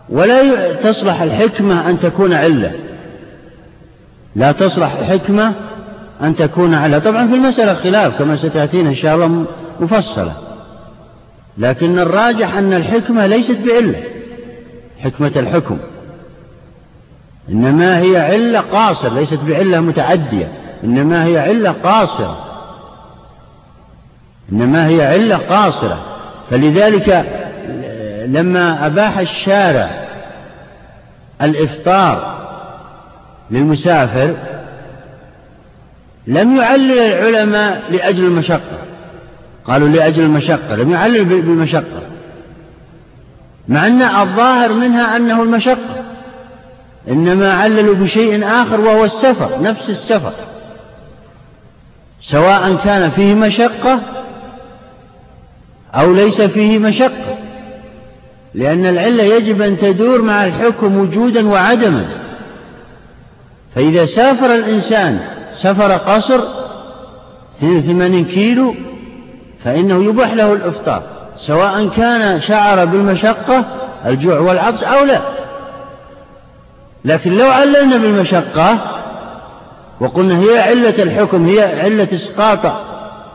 ولا تصلح الحكمة أن تكون علة. لا تصلح الحكمة أن تكون علة. طبعا في المسألة خلاف كما ستأتينا إن شاء الله مفصلة. لكن الراجح أن الحكمة ليست بعلة. حكمة الحكم. إنما هي علة قاصر ليست بعلة متعدية. إنما هي علة قاصرة. إنما هي علة قاصرة. فلذلك لما أباح الشارع الإفطار للمسافر لم يعلل العلماء لأجل المشقة. قالوا لأجل المشقة لم يعلل بالمشقة. مع أن الظاهر منها أنه المشقة. إنما عللوا بشيء آخر وهو السفر نفس السفر. سواء كان فيه مشقة أو ليس فيه مشقة. لأن العلة يجب أن تدور مع الحكم وجودا وعدما. فإذا سافر الإنسان سفر قصر 82 كيلو فإنه يباح له الإفطار سواء كان شعر بالمشقة الجوع والعطش أو لا. لكن لو عللنا بالمشقة وقلنا هي علة الحكم هي علة إسقاط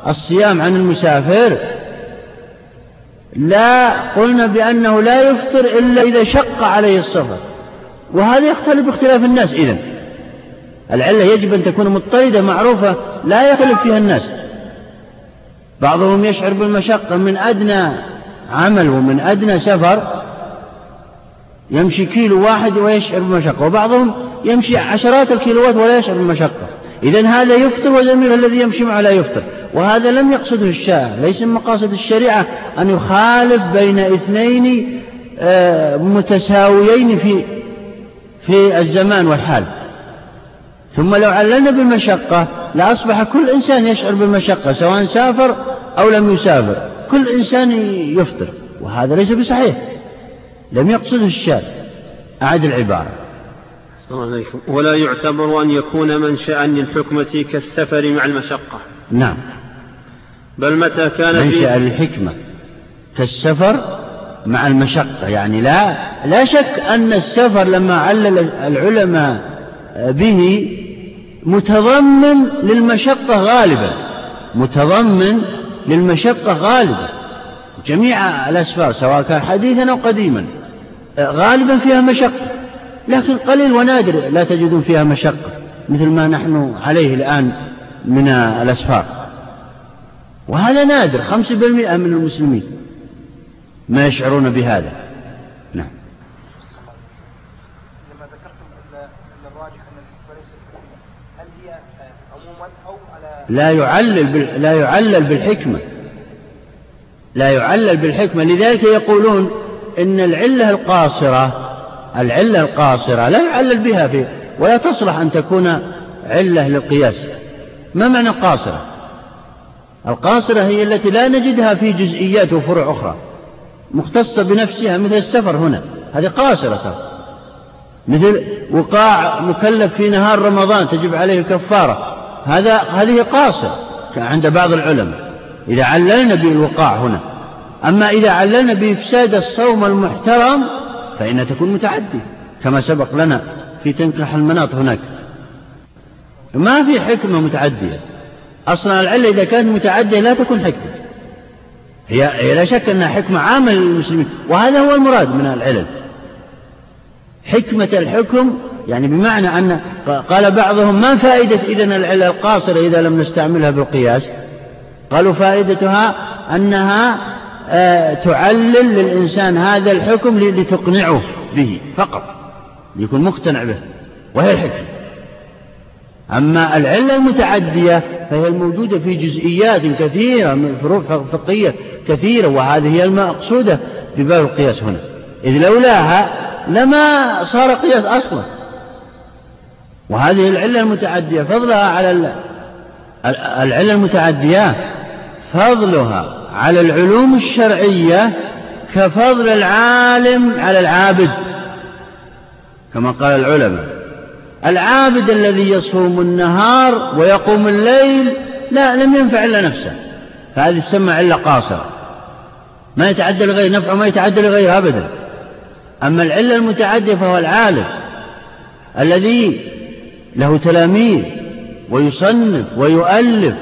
الصيام عن المسافر لا قلنا بأنه لا يفطر إلا إذا شق عليه السفر. وهذا يختلف باختلاف الناس إذن. العلة يجب أن تكون مضطردة معروفة لا يختلف فيها الناس. بعضهم يشعر بالمشقة من أدنى عمل ومن أدنى سفر يمشي كيلو واحد ويشعر بالمشقة وبعضهم يمشي عشرات الكيلوات ولا يشعر بالمشقة. إذا هذا يفطر وزميله الذي يمشي معه لا يفطر. وهذا لم يقصده الشارع ليس من مقاصد الشريعة أن يخالف بين اثنين آه، متساويين في في الزمان والحال. ثم لو عللنا بالمشقة لأصبح كل إنسان يشعر بالمشقة سواء سافر أو لم يسافر. كل إنسان يفطر وهذا ليس بصحيح. لم يقصده الشارع أعد العبارة.
عليكم. ولا يعتبر أن يكون منشأ للحكمة كالسفر مع المشقة.
نعم.
بل متى كان
منشأ للحكمة كالسفر مع المشقة. يعني لا لا شك أن السفر لما علل العلماء به متضمن للمشقة غالبا متضمن للمشقة غالبا. جميع الأسفار سواء كان حديثا أو قديما غالبا فيها مشقة. لكن قليل ونادر لا تجدون فيها مشقة مثل ما نحن عليه الآن من الأسفار. وهذا نادر خمسة بالمئة من المسلمين ما يشعرون بهذا. نعم لما ذكرتم ان الراجح ان الحكمه هل هي عموما أو على لا يعلل لا يعلل بالحكمة. لا يعلل بالحكمة. لذلك يقولون إن العلة القاصرة العلة القاصرة لا يعلل بها في ولا تصلح أن تكون علة للقياس. ما معنى قاصرة؟ القاصرة هي التي لا نجدها في جزئيات وفروع أخرى. مختصة بنفسها مثل السفر هنا. هذه قاصرة. مثل وقاع مكلف في نهار رمضان تجب عليه الكفارة. هذا هذه قاصرة عند بعض العلماء. إذا عللنا بالوقاع هنا. أما إذا عللنا بإفساد الصوم المحترم فإنها تكون متعدية كما سبق لنا في تنكح المناط هناك. ما في حكمة متعدية. أصلا العلة إذا كانت متعدية لا تكون حكمة. هي لا شك أنها حكمة عامة للمسلمين وهذا هو المراد من العلل. حكمة الحكم يعني بمعنى أن قال بعضهم ما فائدة إذن العلة القاصرة إذا لم نستعملها بالقياس؟ قالوا فائدتها أنها آه، تعلل للإنسان هذا الحكم لتقنعه به فقط ليكون مقتنع به وهي الحكمة. أما العلة المتعدية فهي الموجودة في جزئيات كثيرة من فروع فقهية كثيرة وهذه هي المقصودة في باب القياس هنا. إذ لولاها لما صار قياس أصلا. وهذه العلة المتعدية فضلها على العلة المتعدية فضلها على العلوم الشرعية كفضل العالم على العابد كما قال العلماء. العابد الذي يصوم النهار ويقوم الليل لا لم ينفع إلا نفسه فهذه تسمى علة قاصرة. ما يتعدى لغير نفعه ما يتعدى لغيره أبدا. أما العلة المتعدية فهو العالم الذي له تلاميذ ويصنف ويؤلف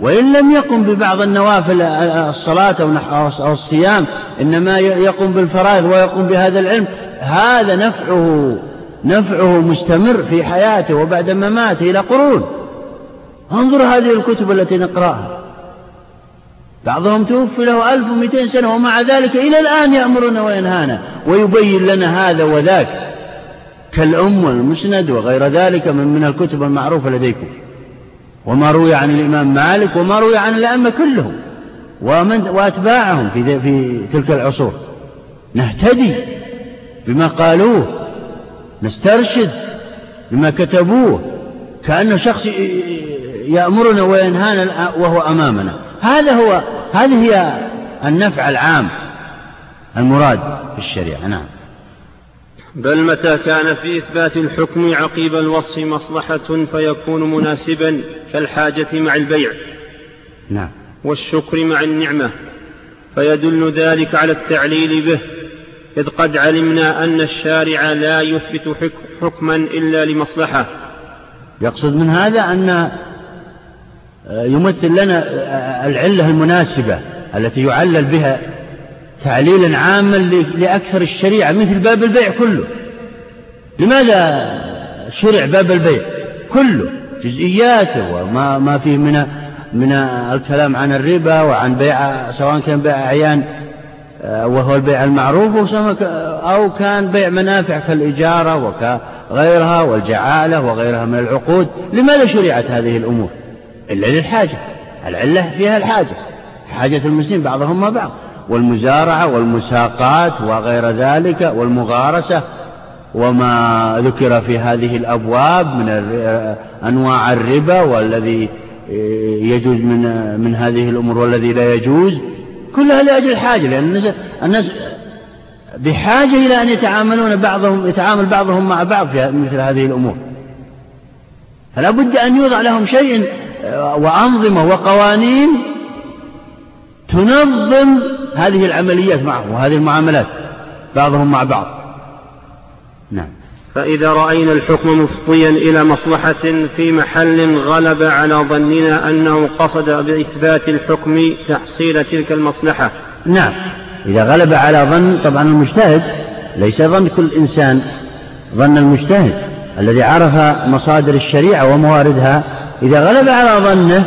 وإن لم يقم ببعض النوافل الصلاة أو الصيام إنما يقوم بالفرائض ويقوم بهذا العلم هذا نفعه نفعه مستمر في حياته وبعد مماته إلى قرون. انظر هذه الكتب التي نقرأها. بعضهم توفي له ألف ومئتين سنة ومع ذلك إلى الآن يأمرنا وينهانا ويبين لنا هذا وذاك. كالأم والمسند وغير ذلك من, من الكتب المعروفة لديكم. وما روي عن الإمام مالك وما روي عن الأئمة كلهم. ومن وأتباعهم في, في تلك العصور. نهتدي بما قالوه نسترشد بما كتبوه كأنه شخص يأمرنا وينهانا وهو أمامنا. هذا هو هذه هي النفع العام المراد في الشريعة نعم.
بل متى كان في إثبات الحكم عقيب الوصف مصلحة فيكون مناسبا كالحاجة مع البيع
نعم.
والشكر مع النعمة فيدل ذلك على التعليل به إذ قد علمنا أن الشارع لا يثبت حكما إلا لمصلحة.
يقصد من هذا أن يمثل لنا العلة المناسبة التي يعلل بها تعليلا عاما لأكثر الشريعة مثل باب البيع كله. لماذا شرع باب البيع؟ كله. جزئياته وما ما فيه من من الكلام عن الربا وعن بيع سواء كان بيع أعيان آه، وهو البيع المعروف أو كان بيع منافع كالإجارة وكغيرها والجعالة وغيرها من العقود. لماذا شرعت هذه الأمور؟ إلا للحاجة. العلة فيها الحاجة. حاجة المسلمين بعضهم مع بعض. والمزارعة والمساقات وغير ذلك والمغارسة وما ذكر في هذه الأبواب من أنواع الربا والذي يجوز من من هذه الأمور والذي لا يجوز. كلها لأجل الحاجة لأن الناس, الناس بحاجة إلى أن يتعاملون بعضهم يتعامل بعضهم مع بعض في مثل هذه الأمور. فلا بد أن يوضع لهم شيء وأنظمة وقوانين تنظم هذه العمليات معه وهذه المعاملات بعضهم مع بعض. نعم.
فإذا رأينا الحكم مفضيا إلى مصلحة في محل غلب على ظننا أنه قصد بإثبات الحكم تحصيل تلك المصلحة.
نعم. إذا غلب على ظن طبعا المجتهد ليس ظن كل إنسان ظن المجتهد الذي عرف مصادر الشريعة ومواردها. إذا غلب على ظنه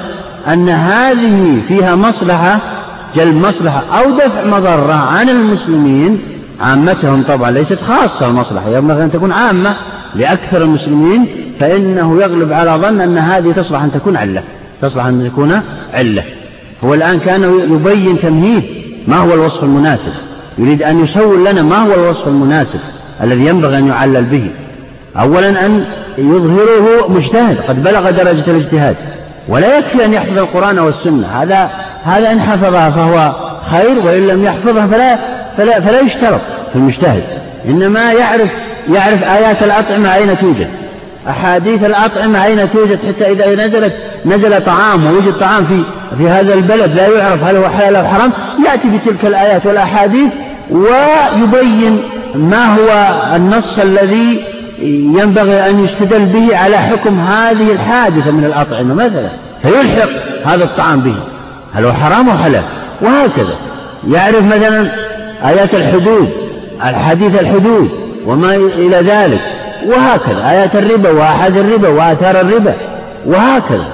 أن هذه فيها مصلحة جلب مصلحة أو دفع مضرة عن المسلمين. عامتهم طبعا ليست خاصة المصلحة ينبغي أن تكون عامة لأكثر المسلمين فإنه يغلب على ظن أن هذه تصلح أن تكون علة تصلح أن تكون علة. هو الآن كان يبين تمهيد ما هو الوصف المناسب يريد أن يسول لنا ما هو الوصف المناسب الذي ينبغي أن يعلل به. أولا أن يظهره مجتهد قد بلغ درجة الاجتهاد ولا يكفي أن يحفظ القرآن والسنة هذا هذا إن حفظها فهو خير وإن لم يحفظها فلا فلا, فلا يشترط في المجتهد. إنما يعرف يعرف آيات الأطعمة أين توجد. أحاديث الأطعمة أين توجد حتى إذا نزلت نزل طعام ووجد طعام في في هذا البلد لا يعرف هل هو حلال أو حرام يأتي بتلك الآيات والأحاديث ويبين ما هو النص الذي ينبغي أن يستدل به على حكم هذه الحادثة من الأطعمة مثلا. فيلحق هذا الطعام به. هل هو حرام أو حلال؟ وهكذا. يعرف مثلا آيات الحدود الحديث الحدود وما إلى ذلك وهكذا. آيات الربا وأحد الربا وآثار الربا وهكذا.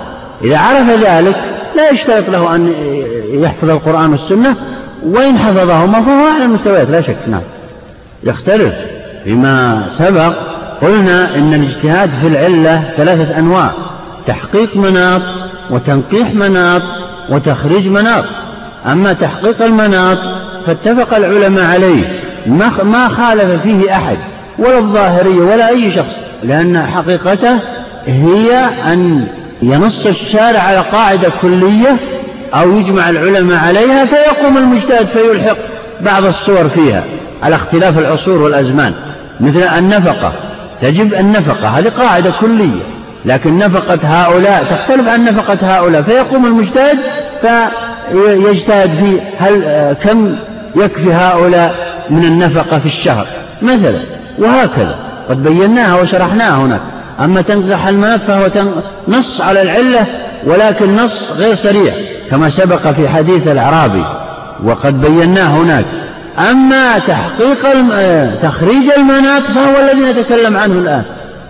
إذا عرف ذلك لا يشترط له أن يحفظ القرآن والسنة وإن حفظهما فهو على المستويات لا شك. نعم. يختلف فيما سبق. قلنا إن الاجتهاد في العلة ثلاثة أنواع تحقيق مناط وتنقيح مناط وتخريج مناط. أما تحقيق المناط فاتفق العلماء عليه. ما خالف فيه أحد ولا الظاهرية ولا أي شخص لأن حقيقته هي أن ينص الشارع على قاعدة كلية أو يجمع العلماء عليها فيقوم المجتهد فيلحق بعض الصور فيها على اختلاف العصور والأزمان. مثل النفقة. تجب النفقة هذه قاعدة كلية. لكن نفقة هؤلاء تختلف عن نفقة هؤلاء فيقوم المجتهد فيجتهد في هل كم يكفي هؤلاء من النفقة في الشهر؟ مثلا وهكذا. قد بيناها وشرحناها هناك. أما تنقح المات فهو نص على العلة ولكن نص غير سريع كما سبق في حديث الأعرابي وقد بيناه هناك. أما تحقيق تخريج المناط فهو الذي نتكلم عنه الآن.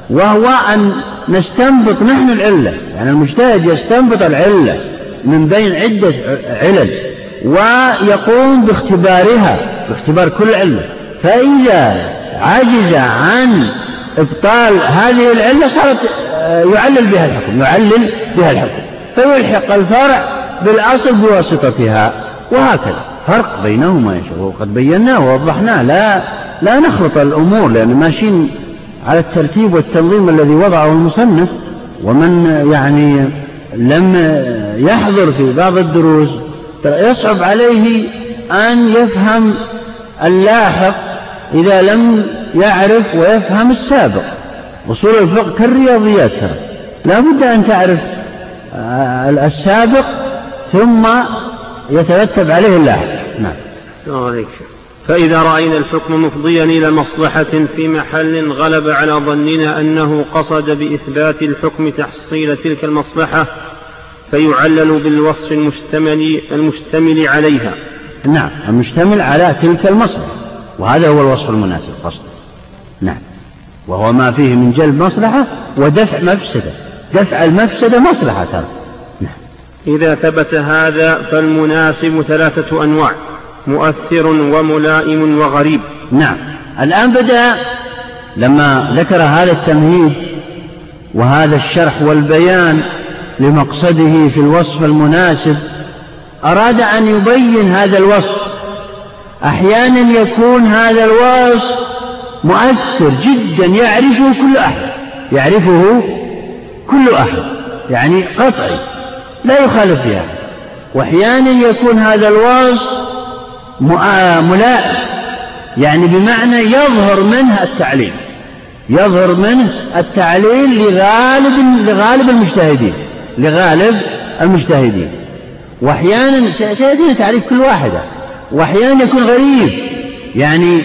وهو أن نستنبط نحن العلة. يعني المجتهد يستنبط العلة من بين عدة علل ويقوم باختبارها باختبار كل علة. فإذا عجز عن إبطال هذه العلة صارت آه، يعلل بها الحكم يعلل بها الحكم. فيلحق الفرع بالأصل بواسطتها وهكذا. فرق بينهما يا شيخ وقد بيناه ووضحناه. لا لا نخلط الأمور لأن ماشيين على الترتيب والتنظيم الذي وضعه المصنف ومن يعني لم يحضر في بعض الدروس يصعب عليه أن يفهم اللاحق إذا لم يعرف ويفهم السابق. أصول الفقه كالرياضيات ترى. لا بد أن تعرف آه، السابق ثم يترتب عليه اللاحق. نعم.
السلام عليكم. فإذا رأينا الحكم مفضيا إلى مصلحة في محل غلب على ظننا أنه قصد بإثبات الحكم تحصيل تلك المصلحة فيعلل بالوصف المشتمل المشتمل عليها.
نعم المشتمل على تلك المصلحة. وهذا هو الوصف المناسب قصد. نعم. وهو ما فيه من جلب مصلحة ودفع مفسدة. دفع المفسدة مصلحة ترى.
نعم. إذا ثبت هذا فالمناسب ثلاثة أنواع. مؤثر وملائم وغريب.
نعم. الآن بدأ لما ذكر هذا التمهيد وهذا الشرح والبيان لمقصده في الوصف المناسب أراد أن يبين هذا الوصف. أحيانا يكون هذا الوصف مؤثر جدا يعرفه كل أحد. يعرفه كل أحد يعني قطعي لا يخالف فيها. وأحيانا يكون هذا الوصف ملائم يعني بمعنى يظهر منه التعليل. يظهر منه التعليل لغالب لغالب المجتهدين. لغالب المجتهدين. وأحيانا سيأتينا تعريف كل واحدة. وأحيانا يكون غريب. يعني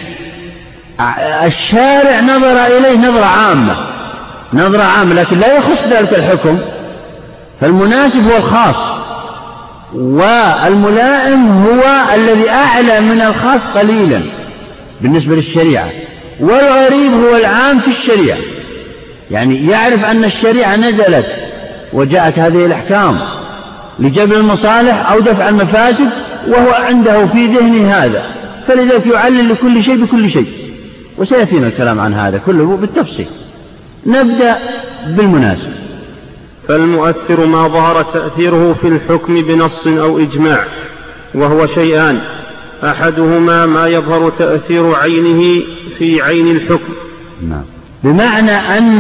الشارع نظر إليه نظرة عامة. نظرة عامة لكن لا يخص ذلك الحكم. فالمناسب هو الخاص. والملائم هو الذي أعلى من الخاص قليلا بالنسبة للشريعة والغريب هو العام في الشريعة. يعني يعرف أن الشريعة نزلت وجاءت هذه الأحكام لجبر المصالح أو دفع المفاسد وهو عنده في ذهنه هذا. فلذلك يعلل لكل شيء بكل شيء. وسيأتينا الكلام عن هذا كله بالتفصيل. نبدأ بالمناسب
فالمؤثر ما ظهر تأثيره في الحكم بنص أو إجماع وهو شيئان. أحدهما ما يظهر تأثير عينه في عين الحكم.
نعم. بمعنى أن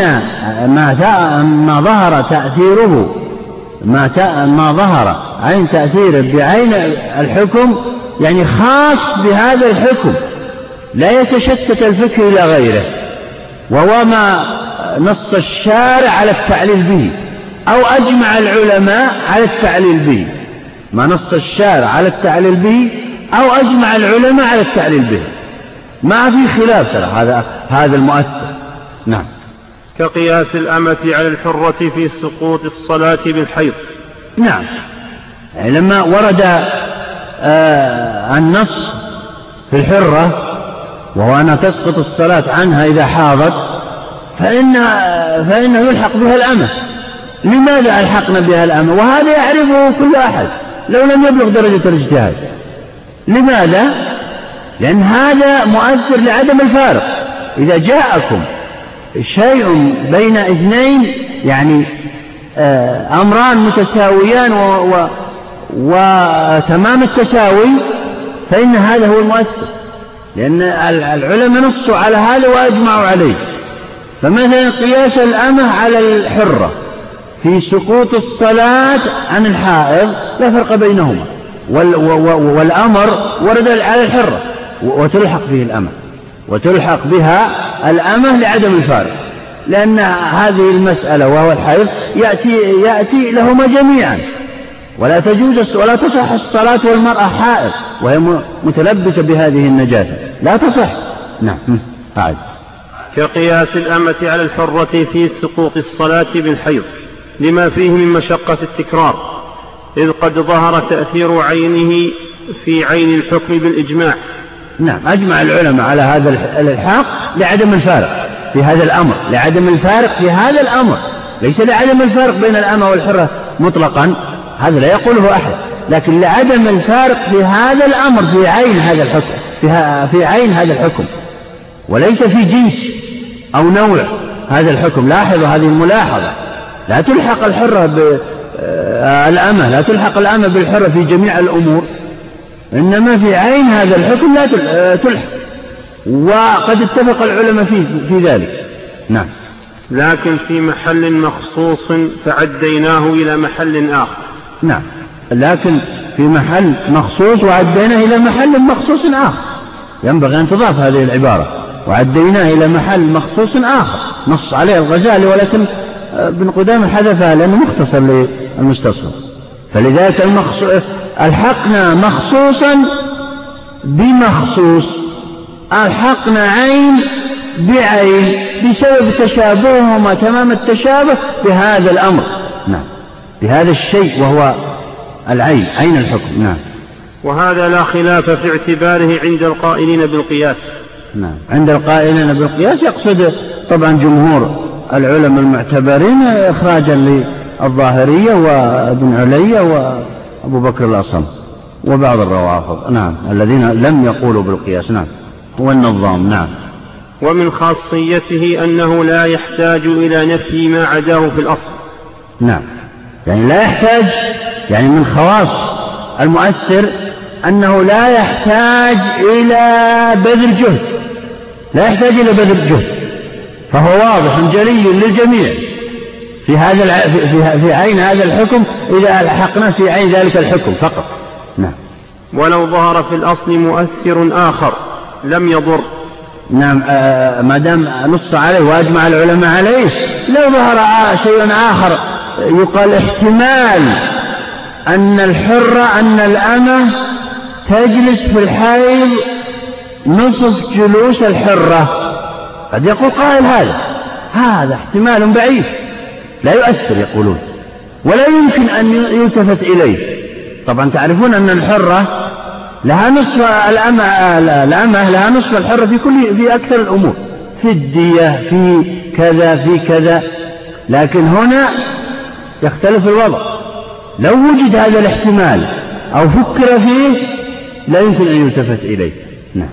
ما ما ظهر تأثيره ما ما ظهر عين تأثيره بعين الحكم يعني خاص بهذا الحكم لا يتشتت الفكر إلى غيره وهو ما نص الشارع على التعليل به. أو أجمع العلماء على التعليل به. ما نص الشارع على التعليل به أو أجمع العلماء على التعليل به. ما في خلاف ترى هذا هذا المؤثر. نعم.
كقياس الأمة على الحرة في سقوط الصلاة بالحيض.
نعم. يعني لما ورد آه النص في الحرة وهو أنها تسقط الصلاة عنها إذا حاضت فإن فإنه يلحق بها الأمة. لماذا ألحقنا بها الأمة وهذا يعرفه كل أحد لو لم يبلغ درجة الاجتهاد. لماذا؟ لأن هذا مؤثر لعدم الفارق. إذا جاءكم شيء بين اثنين يعني آه، أمران متساويان و و وتمام التساوي فإن هذا هو المؤثر. لأن العلماء نصوا على هذا وأجمعوا عليه. فمثلا قياس الأمة على الحرة. في سقوط الصلاة عن الحائض لا فرق بينهما. والأمر ورد على الحرة وتلحق فيه الأمة. وتلحق بها الأمة لعدم الفارق. لأن هذه المسألة وهو الحيض يأتي, يأتي لهما جميعا. ولا تجوز ولا تصح الصلاة والمرأة حائض وهي متلبسة بهذه النجاسة. لا تصح. نعم. أعد.
كقياس الأمة على الحرة في سقوط الصلاة بالحيض. لما فيه من مشقة التكرار إذ قد ظهر تأثير عينه في عين الحكم بالإجماع.
نعم أجمع العلماء على هذا الإلحاق لعدم الفارق في هذا الأمر لعدم الفارق في هذا الأمر. ليس لعدم الفارق بين الأمة والحرة مطلقا هذا لا يقوله أحد لكن لعدم الفارق في هذا الأمر في عين هذا الحكم في, في عين هذا الحكم. وليس في جنس أو نوع هذا الحكم. لاحظوا هذه الملاحظة. لا تلحق الحرة بالأمة لا تلحق الأمة بالحرة في جميع الأمور. إنما في عين هذا الحكم لا تلحق. وقد اتفق العلماء في, في ذلك. نعم.
لكن في محل مخصوص فعديناه إلى محل آخر.
نعم. لكن في محل مخصوص وعديناه إلى محل مخصوص آخر. ينبغي أن تضاف هذه العبارة. وعديناه إلى محل مخصوص آخر. نص عليه الغزالي ولكن ابن قدامة حذفها لأنه مختصر للمستصفى فلذلك المخصوص ألحقنا مخصوصا بمخصوص. ألحقنا عين بعين بسبب تشابههما تمام التشابه بهذا الأمر. نعم. بهذا الشيء وهو العين عين الحكم. نعم.
وهذا لا خلاف في اعتباره عند القائلين بالقياس.
نعم. عند القائلين بالقياس يقصد طبعا جمهور العلماء المعتبرين إخراجا للظاهرية وابن علي وأبو بكر الأصم وبعض الروافض. نعم. الذين لم يقولوا بالقياس. نعم. والنظام. نعم.
ومن خاصيته أنه لا يحتاج إلى نفي ما عداه في الأصل.
نعم. يعني لا يحتاج يعني من خواص المؤثر أنه لا يحتاج إلى بذل جهد. لا يحتاج إلى بذل جهد. فهو واضح جلي للجميع. في هذا في, في عين هذا الحكم إذا ألحقنا في عين ذلك الحكم فقط. نعم.
ولو ظهر في الأصل مؤثر آخر لم يضر.
نعم آه ما دام نص عليه وأجمع العلماء عليه لو ظهر شيء آخر يقال احتمال أن الحرة أن الأمة تجلس في الحيض نصف جلوس الحرة. قد يقول قائل هذا. هذا احتمال بعيد. لا يؤثر يقولون. ولا يمكن أن يلتفت إليه. طبعا تعرفون أن الحرة لها نصف الأمة, الأمة لها نصف الحرة في كل في أكثر الأمور. في الدية في كذا في كذا. لكن هنا يختلف الوضع. لو وجد هذا الاحتمال أو فكر فيه لا يمكن أن يلتفت إليه. نعم.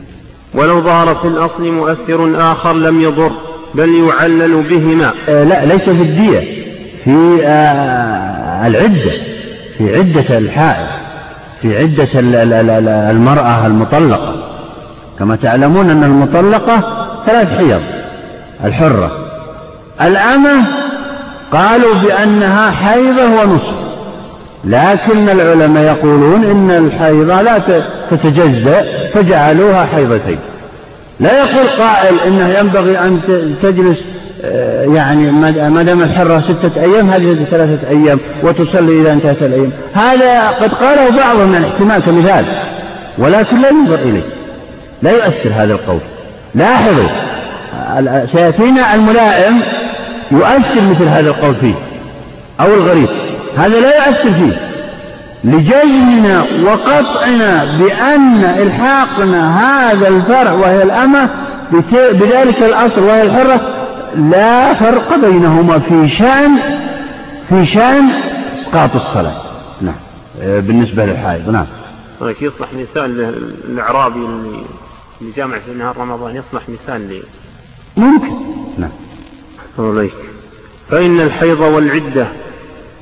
ولو ظهر في الأصل مؤثر آخر لم يضر بل يعلل بهما.
آه لا ليس في الدية في آه العدة في عدة الحائض في عدة المرأة المطلقة. كما تعلمون أن المطلقة ثلاث حيض الحرة. الأمة قالوا بأنها حيضة ونصف. لكن العلماء يقولون إن الحيضة لا تتجزأ فجعلوها حيضتين. لا يقول قائل إنه ينبغي أن تجلس آه، يعني ما دام الحرة ستة أيام هذه ثلاثة أيام وتصلي إذا انتهت الأيام. هذا قد قاله بعضهم من احتمال كمثال ولكن لا ينظر إليه. لا يؤثر هذا القول. لاحظوا سيأتينا الملائم يؤثر مثل هذا القول فيه أو الغريب. هذا لا يؤثر فيه. لجزمنا وقطعنا بأن إلحاقنا هذا الفرع وهي الأمة بذلك الأصل وهي الحرة لا فرق بينهما في شأن في شأن إسقاط الصلاة. نعم. بالنسبة للحائض. نعم.
صحيح يصلح مثال الإعرابي اللي اللي جامع في نهار رمضان يصلح مثال لي.
ممكن. نعم.
أحسن إليك. فإن الحيض والعدة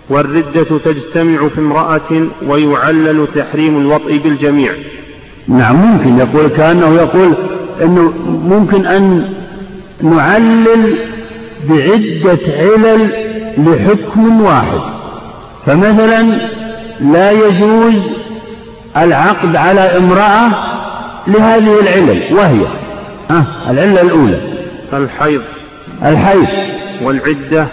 والردة تجتمع في امرأة ويعلل تحريم الوطء بالجميع.
نعم ممكن يقول كأنه يقول أنه ممكن أن نعلل بعدة علل لحكم واحد. فمثلا لا يجوز العقد على امرأة لهذه العلل وهي آه العلة الأولى.
الحيض.
الحيض.
والعدة.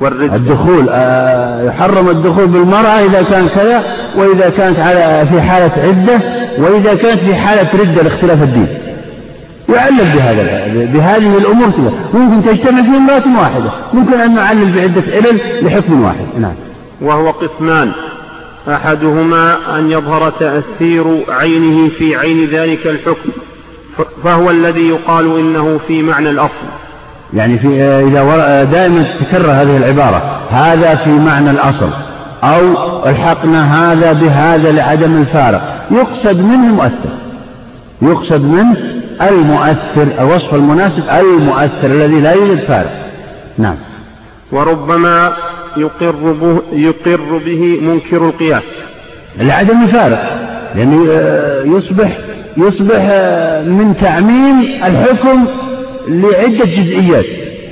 والردة
الدخول آه يحرم الدخول بالمرأة إذا كان كذا وإذا كانت على في حالة عدة وإذا كانت في حالة ردة لاختلاف الدين. يعلل بهذا بهذه الأمور كذا. ممكن تجتمع في امرأة واحدة. ممكن أن نعلل بعدة علل لحكم واحد. نعم.
وهو قسمان. أحدهما أن يظهر تأثير عينه في عين ذلك الحكم فهو الذي يقال إنه في معنى الأصل.
يعني في إذا دائما تتكرر هذه العبارة هذا في معنى الأصل أو الحقنا هذا بهذا لعدم الفارق. يقصد منه المؤثر؟ يقصد منه المؤثر الوصف المناسب المؤثر الذي لا يوجد فارق. نعم.
وربما يقر به, يقر به منكر القياس.
لعدم الفارق. لأنه آه، يصبح يصبح آه، من تعميم الحكم لعدة جزئيات.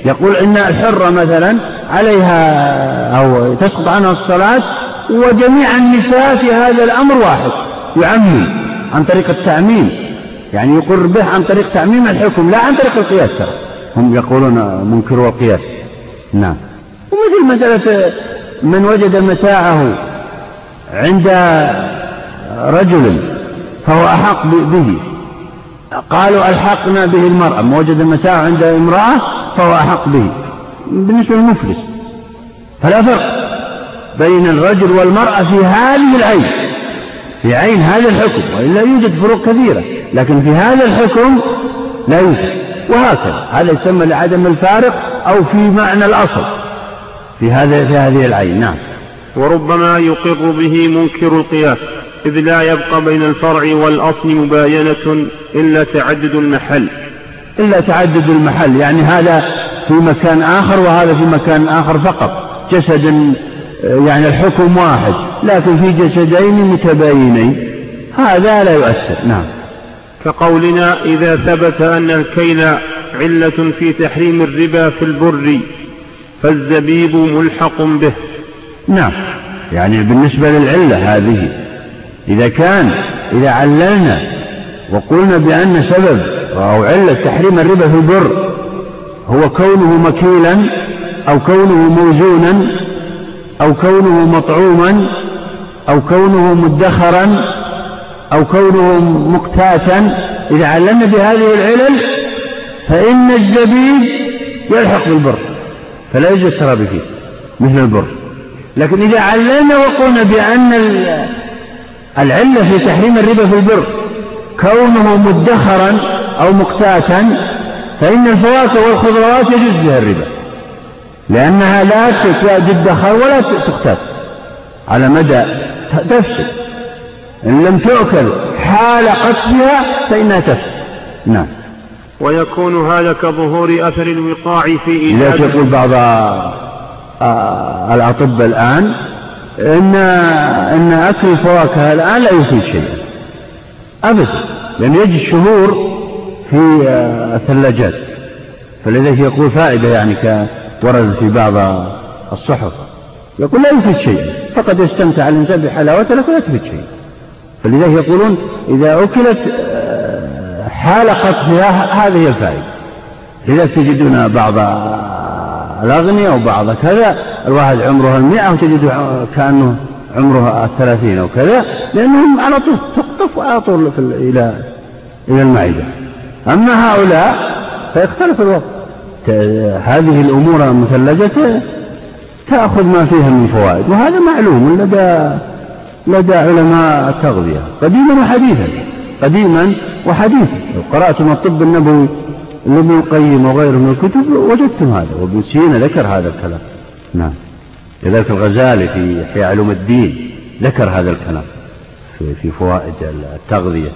يقول إن الحرة مثلا عليها أو تسقط عنها الصلاة وجميع النساء في هذا الأمر واحد يعمم عن طريق التعميم. يعني يقر به عن طريق تعميم الحكم لا عن طريق القياس ترى. هم يقولون منكروا القياس نعم. ومثل مسألة من وجد متاعه عند رجل فهو أحق به. قالوا ألحقنا به المرأة ما وجد متاعه عند امرأة فهو أحق به. بالنسبة للمفلس فلا فرق بين الرجل والمرأة في هذه العين. في عين هذا الحكم وإلا يوجد فروق كثيرة لكن في هذا الحكم لا يوجد. وهكذا هذا يسمى لعدم الفارق أو في معنى الأصل في هذا في هذه العين. نعم.
وربما يقر به منكر القياس. إذ لا يبقى بين الفرع والأصل مباينة إلا تعدد المحل.
إلا تعدد المحل يعني هذا في مكان آخر وهذا في مكان آخر فقط. جسد يعني الحكم واحد لكن في جسدين متباينين. هذا لا يؤثر نعم.
كقولنا إذا ثبت أن الكيل علة في تحريم الربا في البر فالزبيب ملحق به.
نعم يعني بالنسبة للعلة هذه. إذا كان إذا عللنا وقلنا بأن سبب أو علة تحريم الربا في البر هو كونه مكيلا أو كونه موزونا أو كونه مطعوما أو كونه مدخرا أو كونه مقتاتا إذا علمنا بهذه العلل فإن الزبيب يلحق بالبر فلا يجوز الترابي فيه مثل البر. لكن إذا علمنا وقلنا بأن العلة في تحريم الربا في البر. كونه مدخرا أو مقتاتا فإن الفواكه والخضروات يجوز فيها الربا. لأنها لا تدخر ولا تقتات على مدى تفسد. إن لم تؤكل حال قتلها فإنها تفسد. نعم.
ويكون هذا كظهور أثر الوقاع في
إيجاد لا تقول بعض آه، الأطباء الآن إن إن أكل الفواكه الآن لا يفيد شيئا. أبدا لأن يجي الشهور في آه، الثلاجات. فلذلك يقول فائدة يعني كورد في بعض الصحف. يقول لا يفيد شيئا. فقد يستمتع الإنسان بحلاوته لكن لا تفيد شيئا. فلذلك يقولون إذا أكلت آه، حال قتلها هذه الفائدة. لذلك تجدون بعض الأغنياء وبعض كذا الواحد عمره المئة وتجد كأنه عمره الثلاثين أو كذا لأنهم على طول تقطف على طول إلى إلى المعدة. أما هؤلاء فيختلف الوقت هذه الأمور المثلجة تأخذ ما فيها من فوائد وهذا معلوم لدى لدى علماء التغذية قديما وحديثا قديما وحديثا. لو قرأتم الطب النبوي لابن القيم وغيره من الكتب وجدتم هذا وابن سينا ذكر هذا الكلام. نعم. كذلك الغزالي في إحياء علوم الدين ذكر هذا الكلام في, في فوائد التغذية.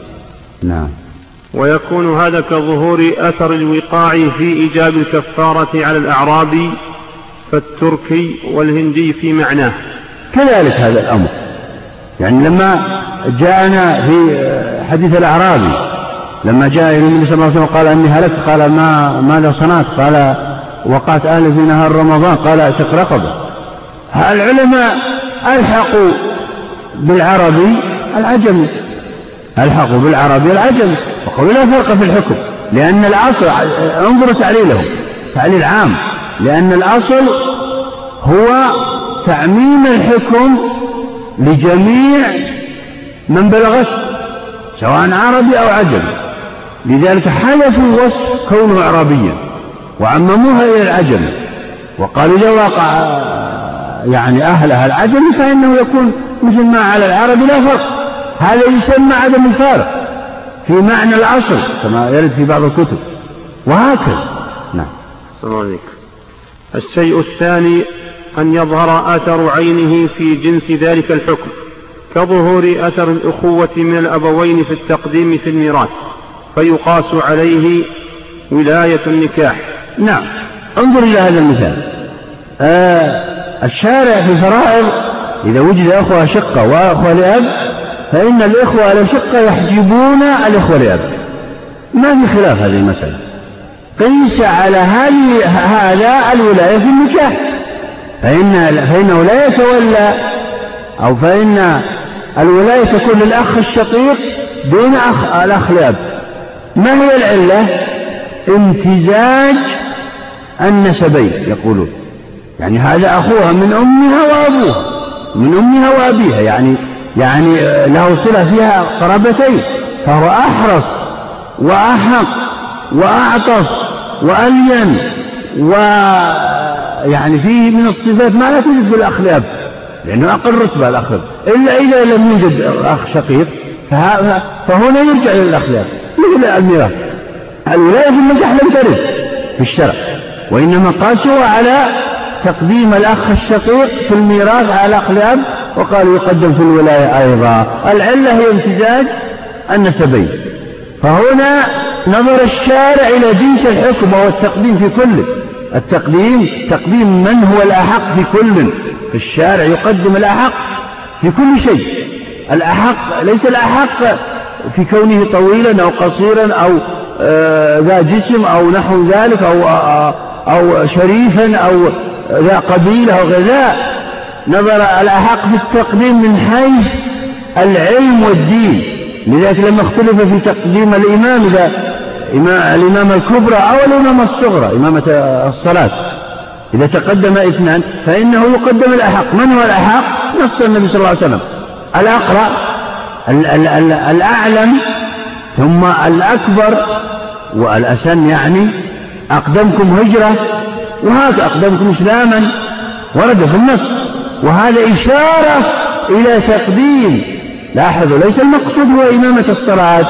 نعم.
ويكون هذا كظهور أثر الوقاع في إيجاب الكفارة على الأعرابي فالتركي والهندي في معناه.
كذلك هذا الأمر. يعني لما جاءنا في حديث الأعرابي لما جاء إلى النبي صلى الله عليه وسلم قال إني هلكت قال ما ماذا صنعت؟ قال وقعت أهل في نهار رمضان. قال أعتق رقبة. العلماء ألحقوا بالعربي العجمي. ألحقوا بالعربي العجمي. وقالوا لا فرق في الحكم لأن الأصل انظروا تعليلهم تعليل عام. لأن الأصل هو تعميم الحكم لجميع من بلغت سواء عربي أو عجمي. لذلك حذفوا وصف كونه عربيا وعمموها إلى العجم وقالوا إذا وقع يعني أهلها العجم فإنه يكون مثل ما على العرب لا فرق. هذا يسمى عدم الفارق في معنى الأصل كما يرد في بعض الكتب. وهكذا. نعم.
السلام الشيء الثاني أن يظهر أثر عينه في جنس ذلك الحكم كظهور أثر الأخوة من الأبوين في التقديم في الميراث. فيقاس عليه ولاية النكاح.
نعم. انظر إلى هذا المثال. آه الشارع في الفرائض إذا وجد أخوة شقة وأخوة لأب فإن الإخوة الأشقة يحجبون الإخوة لأب. ما في خلاف هذه المسألة. قيس على هذه هذا الولاية في النكاح. فإن فإنه لا يتولى أو فإن الولاية تكون للأخ الشقيق دون أخ الأخ لأب. ما هي العلة؟ امتزاج النسبين يقولون. يعني هذا أخوها من أمها وأبوها من أمها وأبيها يعني يعني له صلة فيها قرابتين فهو أحرص وأحق وأعطف وألين ويعني فيه من الصفات ما لا توجد في الأخ لأب لأنه أقل رتبة الأخ إلا إذا لم يوجد أخ شقيق. فهنا يرجع إلى الأخ لأب مثل الميراث. الولاية في النكاح لم ترد في الشرع وإنما قاسوا على تقديم الأخ الشقيق في الميراث على الأخ الأب وقالوا يقدم في الولاية أيضا. العلة هي امتزاج النسبين. فهنا نظر الشارع إلى جنس الحكم وهو التقديم في كل. التقديم تقديم من هو الأحق في كل. الشارع يقدم الأحق في كل شيء. الأحق ليس الأحق في كونه طويلا أو قصيرا أو آه، ذا جسم أو نحو ذلك أو, آه، أو شريفا أو ذا قبيلة أو ذا. نظر الأحق في التقديم من حيث العلم والدين. لذلك لما اختلف في تقديم الإمام إذا الإمامة الكبرى أو الإمامة الصغرى إمامة الصلاة. إذا تقدم اثنان فإنه يقدم الأحق. من هو الأحق؟ نص النبي صلى الله عليه وسلم. الأقرأ الأعلم ثم الأكبر والأسن يعني أقدمكم هجرة وهذا أقدمكم إسلاما ورد في النص. وهذا إشارة إلى تقديم. لاحظوا ليس المقصود هو إمامة الصلاة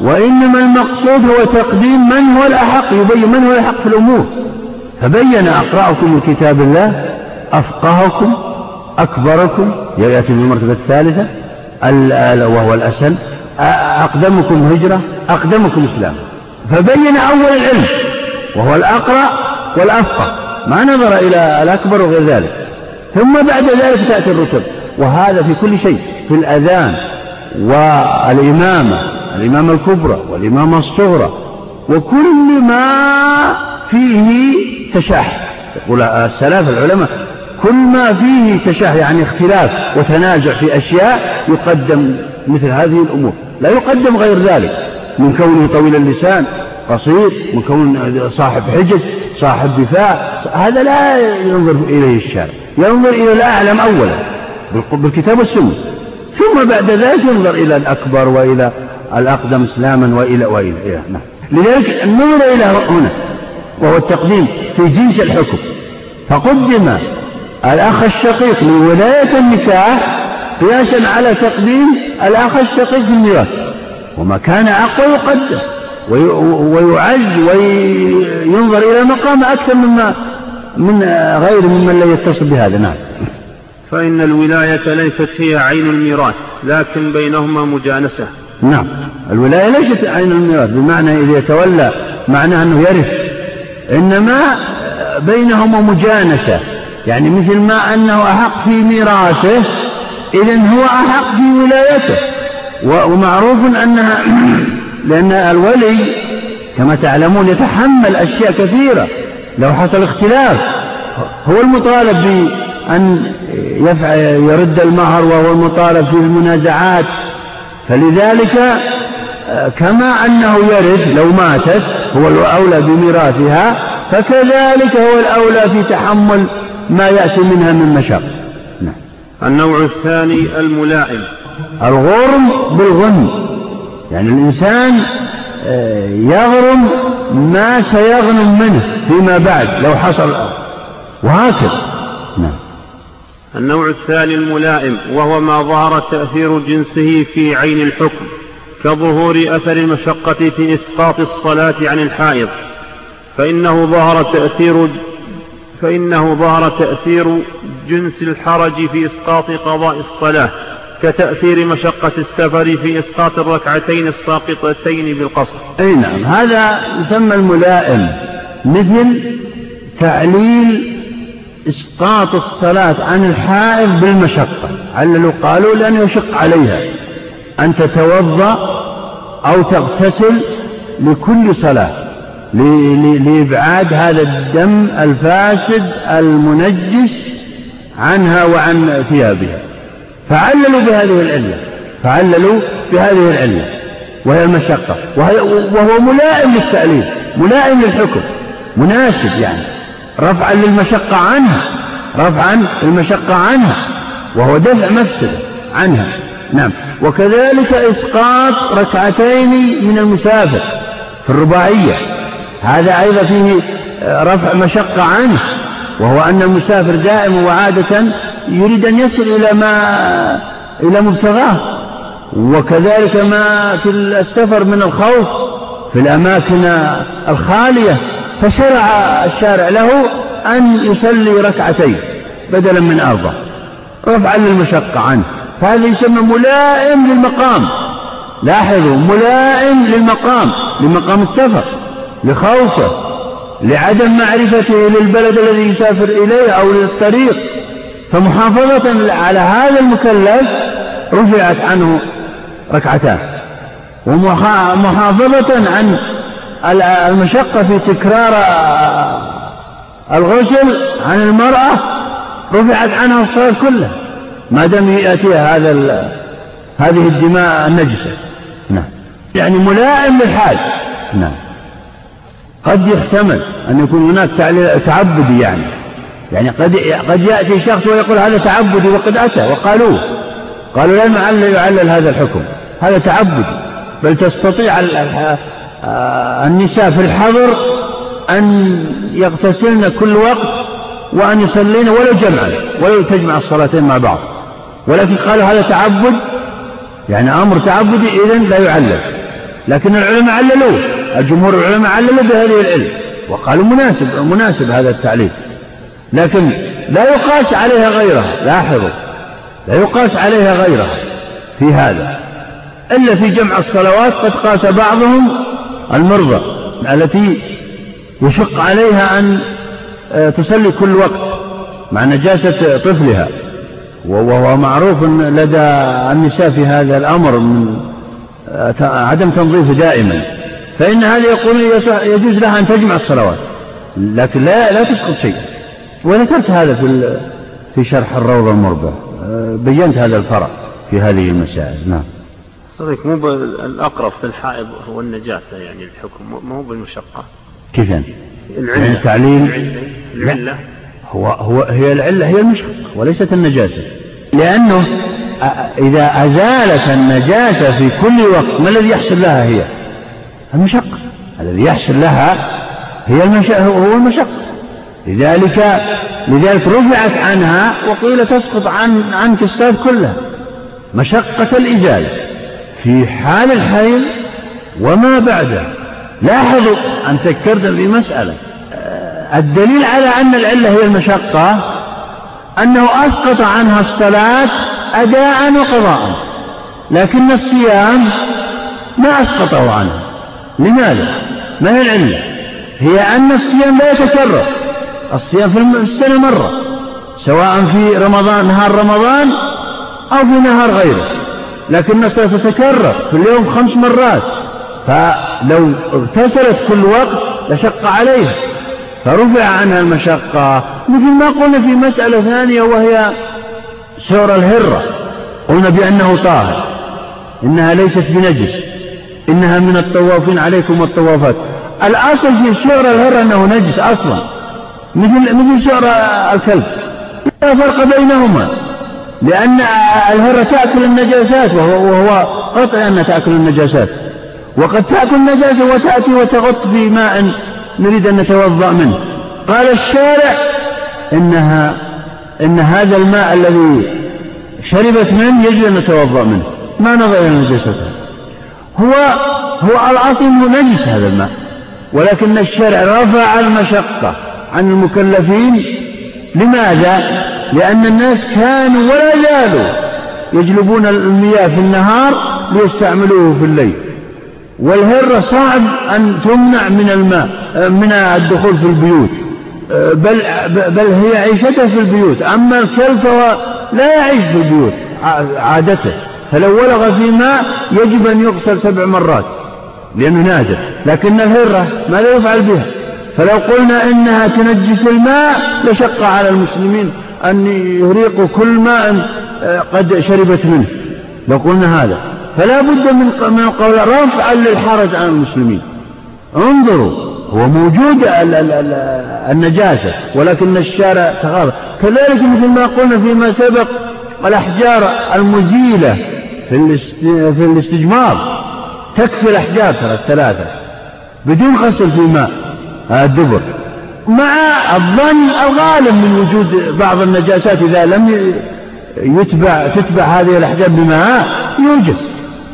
وإنما المقصود هو تقديم من هو الأحق يبين من هو الأحق في الأمور. فبين أقرأكم لكتاب الله أفقهكم أكبركم يأتي في المرتبة الثالثة وهو الأسن. أقدمكم هجرة أقدمكم إسلام. فبين أول العلم وهو الأقرأ والأفقه. ما نظر إلى الأكبر وغير ذلك. ثم بعد ذلك تأتي الرتب. وهذا في كل شيء في الأذان والإمامة الإمامة الكبرى والإمامة الصغرى. وكل ما فيه تشاح يقول السلف العلماء كل ما فيه تشاح يعني اختلاف وتنازع في أشياء يقدم مثل هذه الأمور. لا يقدم غير ذلك. من كونه طويل اللسان قصير من كونه صاحب حجج صاحب دفاع هذا لا ينظر إليه الشارع. ينظر إلى الأعلم أولا بالكتاب والسنة. ثم بعد ذلك ينظر إلى الأكبر وإلى الأقدم إسلاما وإلى وإلى إلى نعم. لذلك النظر إلى هنا وهو التقديم في جنس الحكم. فقدم الأخ الشقيق لولاية النكاح قياسا على تقديم الأخ الشقيق في الميراث. وما كان أقوى يقدم ويعز وينظر إلى مقام أكثر مما من غير ممن لا يتصل بهذا. نعم.
فإن الولاية ليست هي عين الميراث لكن بينهما مجانسة.
نعم. الولاية ليست عين الميراث بمعنى إذا يتولى معناه أنه يرث. إنما بينهما مجانسة. يعني مثل ما أنه أحق في ميراثه إذا هو أحق في ولايته. ومعروف أنها لأن الولي كما تعلمون يتحمل أشياء كثيرة. لو حصل اختلاف هو المطالب بأن يرد المهر وهو المطالب في المنازعات. فلذلك كما أنه يرث لو ماتت هو الأولى بميراثها فكذلك هو الأولى في تحمل ما يأتي منها من مشاق.
نعم. النوع الثاني الملائم.
الغرم بالغنم يعني الإنسان آه، يغرم ما سيغنم منه فيما بعد لو حصل وهكذا. نعم.
النوع الثاني الملائم وهو ما ظهر تأثير جنسه في عين الحكم كظهور أثر المشقة في إسقاط الصلاة عن الحائض. فإنه ظهر تأثير فإنه ظهر تأثير جنس الحرج في إسقاط قضاء الصلاة كتأثير مشقة السفر في إسقاط الركعتين الساقطتين بالقصر.
أي نعم هذا يسمى الملائم مثل تعليل إسقاط الصلاة عن الحائض بالمشقة. عللوا قالوا لأنه يشق عليها أن تتوضأ أو تغتسل لكل صلاة. لإبعاد هذا الدم الفاسد المنجس عنها وعن ثيابها. فعللوا بهذه العلة. فعللوا بهذه العلة. وهي المشقة. وهو ملائم للتأليف. ملائم للحكم. مناسب يعني. رفعا للمشقة عنها. رفعا للمشقة عنها. وهو دفع مفسدة عنها. نعم. وكذلك إسقاط ركعتين من المسافر في الرباعية. هذا أيضا فيه رفع مشقة عنه وهو أن المسافر دائما وعادة يريد أن يصل إلى ما إلى مبتغاه. وكذلك ما في السفر من الخوف في الأماكن الخالية فشرع الشارع له أن يصلي ركعتين بدلا من أربع رفعا للمشقة عنه. هذا يسمى ملائم للمقام. لاحظوا ملائم للمقام لمقام السفر. لخوفه لعدم معرفته للبلد الذي يسافر إليه أو للطريق. فمحافظة على هذا المكلف رفعت عنه ركعتان. ومحافظة عن المشقة في تكرار الغسل عن المرأة رفعت عنها الصلاة كلها ما دام يأتيها هذا هذه الدماء النجسة. نعم. يعني ملائم للحال نعم. قد يحتمل أن يكون هناك تعبدي يعني. يعني قد قد يأتي شخص ويقول هذا تعبدي وقد أتى وقالوه. قالوا لا يعلل, يعلل هذا الحكم. هذا تعبد بل تستطيع النساء في الحضر أن يغتسلن كل وقت وأن يصلين ولو جمعا ولو تجمع الصلاتين مع بعض. ولكن قالوا هذا تعبد يعني أمر تعبدي إذن لا يعلل. لكن العلماء عللوه. الجمهور العلماء عللوا بهذه العلم وقالوا مناسب مناسب هذا التعليل لكن لا يقاس عليها غيرها لاحظوا لا يقاس عليها غيرها في هذا إلا في جمع الصلوات قد قاس بعضهم المرضى التي يشق عليها أن آه، تصلي كل وقت مع نجاسة طفلها. وهو معروف لدى النساء في هذا الأمر من آه، عدم تنظيفه دائما. فإن هذا يقول يجوز لها أن تجمع الصلوات. لكن لا لا تسقط شيء. وذكرت هذا في في شرح الروض المربع. آه، بينت هذا الفرع في هذه المسائل. نعم.
صديق مو الأقرب في الحائض هو النجاسة يعني الحكم. مو بالمشقة.
كيف يعني؟
العلة.
يعني تعليل
العلة.
هو هو هي العلة هي المشقة وليست النجاسة. لأنه إذا أزالت النجاسة في كل وقت ما الذي يحصل لها هي؟ المشقة. الذي يحصل لها هي المشقة هو المشقة. لذلك لذلك رفعت عنها وقيل تسقط عن عنك الصلاة كلها مشقة الإزالة في حال الحيض وما بعده. لاحظوا أن ذكرت في مسألة الدليل على أن العلة هي المشقة أنه أسقط عنها الصلاة أداء وقضاء لكن الصيام ما أسقطه عنها لماذا؟ ما هي العلة؟ هي أن الصيام لا يتكرر الصيام في السنة مرة سواء في رمضان نهار رمضان أو في نهار غيره. لكن الصلاة تتكرر في اليوم خمس مرات. فلو اغتسلت كل وقت لشق عليها. فرفع عنها المشقة. مثل ما قلنا في مسألة ثانية وهي سؤر الهرة. قلنا بأنه طاهر. إنها ليست بنجس. إنها من الطوافين عليكم والطوافات. الأصل في سؤر الهرة أنه نجس أصلا. مثل مثل سؤر الكلب. لا فرق بينهما. لأن الهرة تأكل النجاسات وهو, وهو قطع أنها تأكل النجاسات. وقد تأكل النجاسة وتأتي وتغط في ماء نريد أن نتوضأ منه. قال الشارع إنها إن هذا الماء الذي شربت منه يجب أن نتوضأ منه. ما نظر إلى نجاستها هو هو الأصل نجس هذا الماء. ولكن الشارع رفع المشقة عن المكلفين. لماذا؟ لأن الناس كانوا ولا زالوا يجلبون المياه في النهار ليستعملوه في الليل. والهرة صعب أن تمنع من الماء من الدخول في البيوت. بل, بل هي عيشته في البيوت. أما الكلب فهو لا يعيش في البيوت عادته. فلو ولغ في ماء يجب أن يغسل سبع مرات لأنه نادر لكن الهرة ماذا يفعل بها؟ فلو قلنا إنها تنجس الماء لشق على المسلمين أن يريقوا كل ماء قد شربت منه. لو قلنا هذا فلا بد من من القول رفعا للحرج عن المسلمين. انظروا هو موجود النجاسة ولكن الشارع تغاضى. كذلك مثل ما قلنا فيما سبق الأحجار المزيلة في في الاستجمار. تكفي الأحجار ترى الثلاثة بدون غسل في ماء الدبر. مع الظن الغالب من وجود بعض النجاسات إذا لم يتبع تتبع هذه الأحجار بماء يوجد.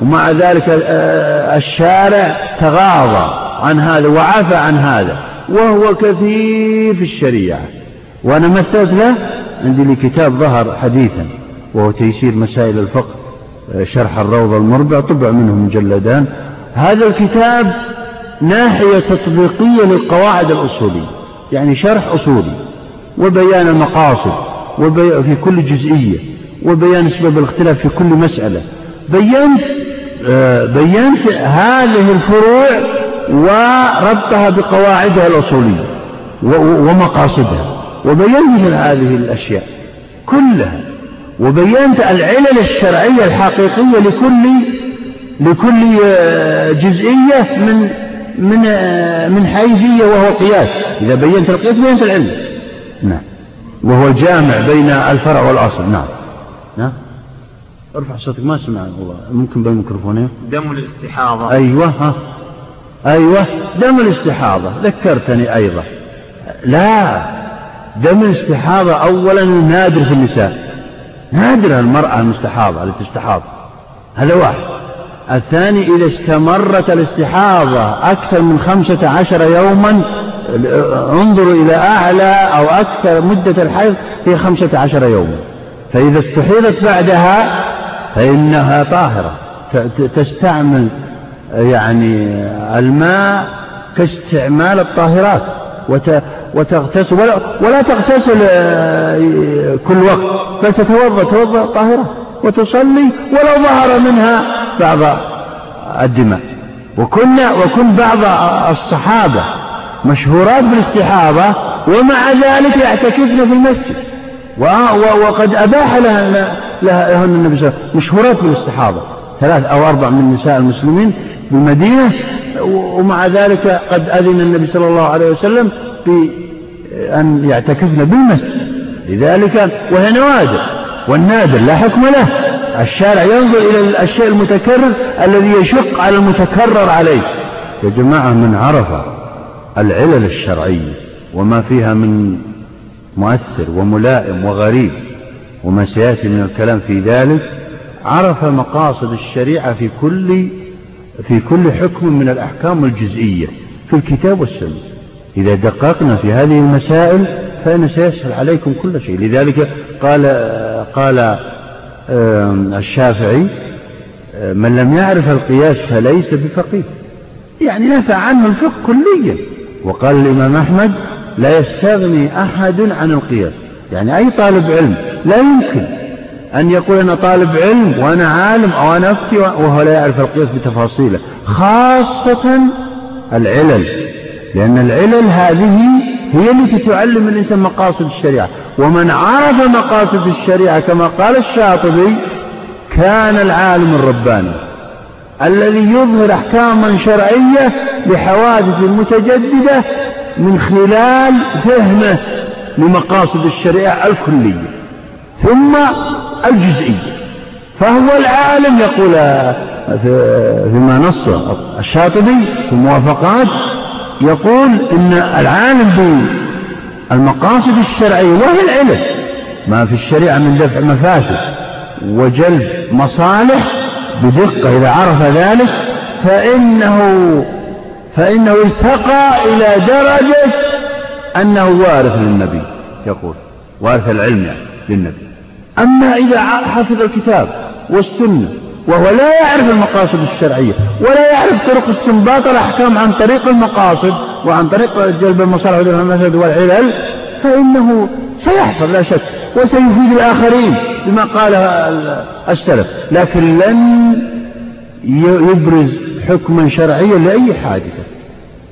ومع ذلك آه، الشارع تغاضى عن هذا وعفى عن هذا. وهو كثير في الشريعة. وأنا مثلت له عندي لي كتاب ظهر حديثا وهو تيسير مسائل الفقه. شرح الروضة المربع طبع منه مجلدان. هذا الكتاب ناحية تطبيقية للقواعد الأصولية يعني شرح أصولي وبيان المقاصد وبي... في كل جزئية وبيان أسباب الاختلاف في كل مسألة. بينت آه، بينت هذه الفروع وربطها بقواعدها الأصولية ومقاصدها وبينت هذه الأشياء كلها. وبينت العلل الشرعية الحقيقية لكل لكل آه، جزئية من من آه، من حيثية وهو القياس إذا بينت القياس بينت العلم نعم. وهو الجامع بين الفرع والأصل. نعم. نعم. ارفع صوتك ما سمع والله ممكن بالميكروفون
دم الاستحاضة.
أيوة ها. أيوة. دم الاستحاضة. ذكرتني أيضا. لا. دم الاستحاضة أولا نادر في النساء. نادر المرأة المستحاضة التي تستحاض. هذا واحد. الثاني إذا استمرت الاستحاضة أكثر من خمسة عشر يوما انظروا إلى أعلى أو أكثر مدة الحيض هي خمسة عشر يوما فإذا استحيضت بعدها فإنها طاهرة. تستعمل يعني الماء كاستعمال الطاهرات وتغتسل ولا, ولا تغتسل آه، كل وقت بل تتوضأ توضأ طاهرة وتصلي ولو ظهر منها بعض الدماء. وكنا وكن بعض الصحابة مشهورات بالاستحاضة ومع ذلك يعتكفن في المسجد. وقد أباح لها لهن النبي صلى الله عليه وسلم. مشهورات بالاستحاضة. ثلاث أو أربع من نساء المسلمين بالمدينة ومع ذلك قد أذن النبي صلى الله عليه وسلم بأن يعتكفن بالمسجد. لذلك وهي نوادر والنادر لا حكم له. الشارع ينظر إلى الشيء المتكرر الذي يشق على المتكرر عليه. يا جماعة من عرف العلل الشرعية وما فيها من مؤثر وملائم وغريب وما سيأتي من الكلام في ذلك عرف مقاصد الشريعة في كل في كل حكم من الأحكام الجزئية في الكتاب والسنة. إذا دققنا في هذه المسائل فإن سيسهل عليكم كل شيء. لذلك قال قال الشافعي من لم يعرف القياس فليس بفقيه. يعني نفى عنه الفقه كليا. وقال الإمام أحمد لا يستغني أحد عن القياس. يعني أي طالب علم لا يمكن أن يقول أنا طالب علم وأنا عالم أو أنا أفتي وهو لا يعرف القياس بتفاصيله خاصة العلل. لأن العلل هذه هي التي تعلم الإنسان مقاصد الشريعة. ومن عرف مقاصد الشريعة كما قال الشاطبي كان العالم الرباني الذي يظهر أحكاما شرعية لحوادث متجددة من خلال فهمه لمقاصد الشريعة الكلية ثم الجزئية. فهو العالم يقول فيما نص الشاطبي في الموافقات يقول إن العالم بالمقاصد الشرعية وهي العلم ما في الشريعة من دفع مفاسد وجلب مصالح بدقة إذا عرف ذلك فإنه فإنه ارتقى إلى درجة أنه وارث للنبي يقول وارث العلم يعني للنبي. أما إذا حفظ الكتاب والسنة وهو لا يعرف المقاصد الشرعية ولا يعرف طرق استنباط الأحكام عن طريق المقاصد وعن طريق جلب المصالح والمفاسد والعلل فإنه سيحفظ لا شك وسيفيد الآخرين بما قاله السلف. لكن لن يبرز حكما شرعيا لأي حادثة.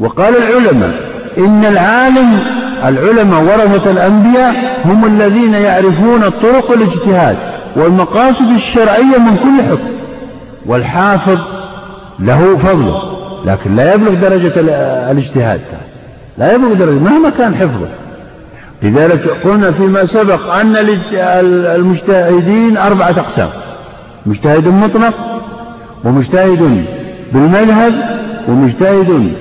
وقال العلماء إن العالم العلماء ورثة الأنبياء هم الذين يعرفون طرق الاجتهاد والمقاصد الشرعية من كل حكم. والحافظ له فضله لكن لا يبلغ درجة الاجتهاد لا يبلغ درجة مهما كان حفظه. لذلك قلنا فيما سبق أن المجتهدين أربعة أقسام مجتهد مطلق ومجتهد بالمذهب ومجتهد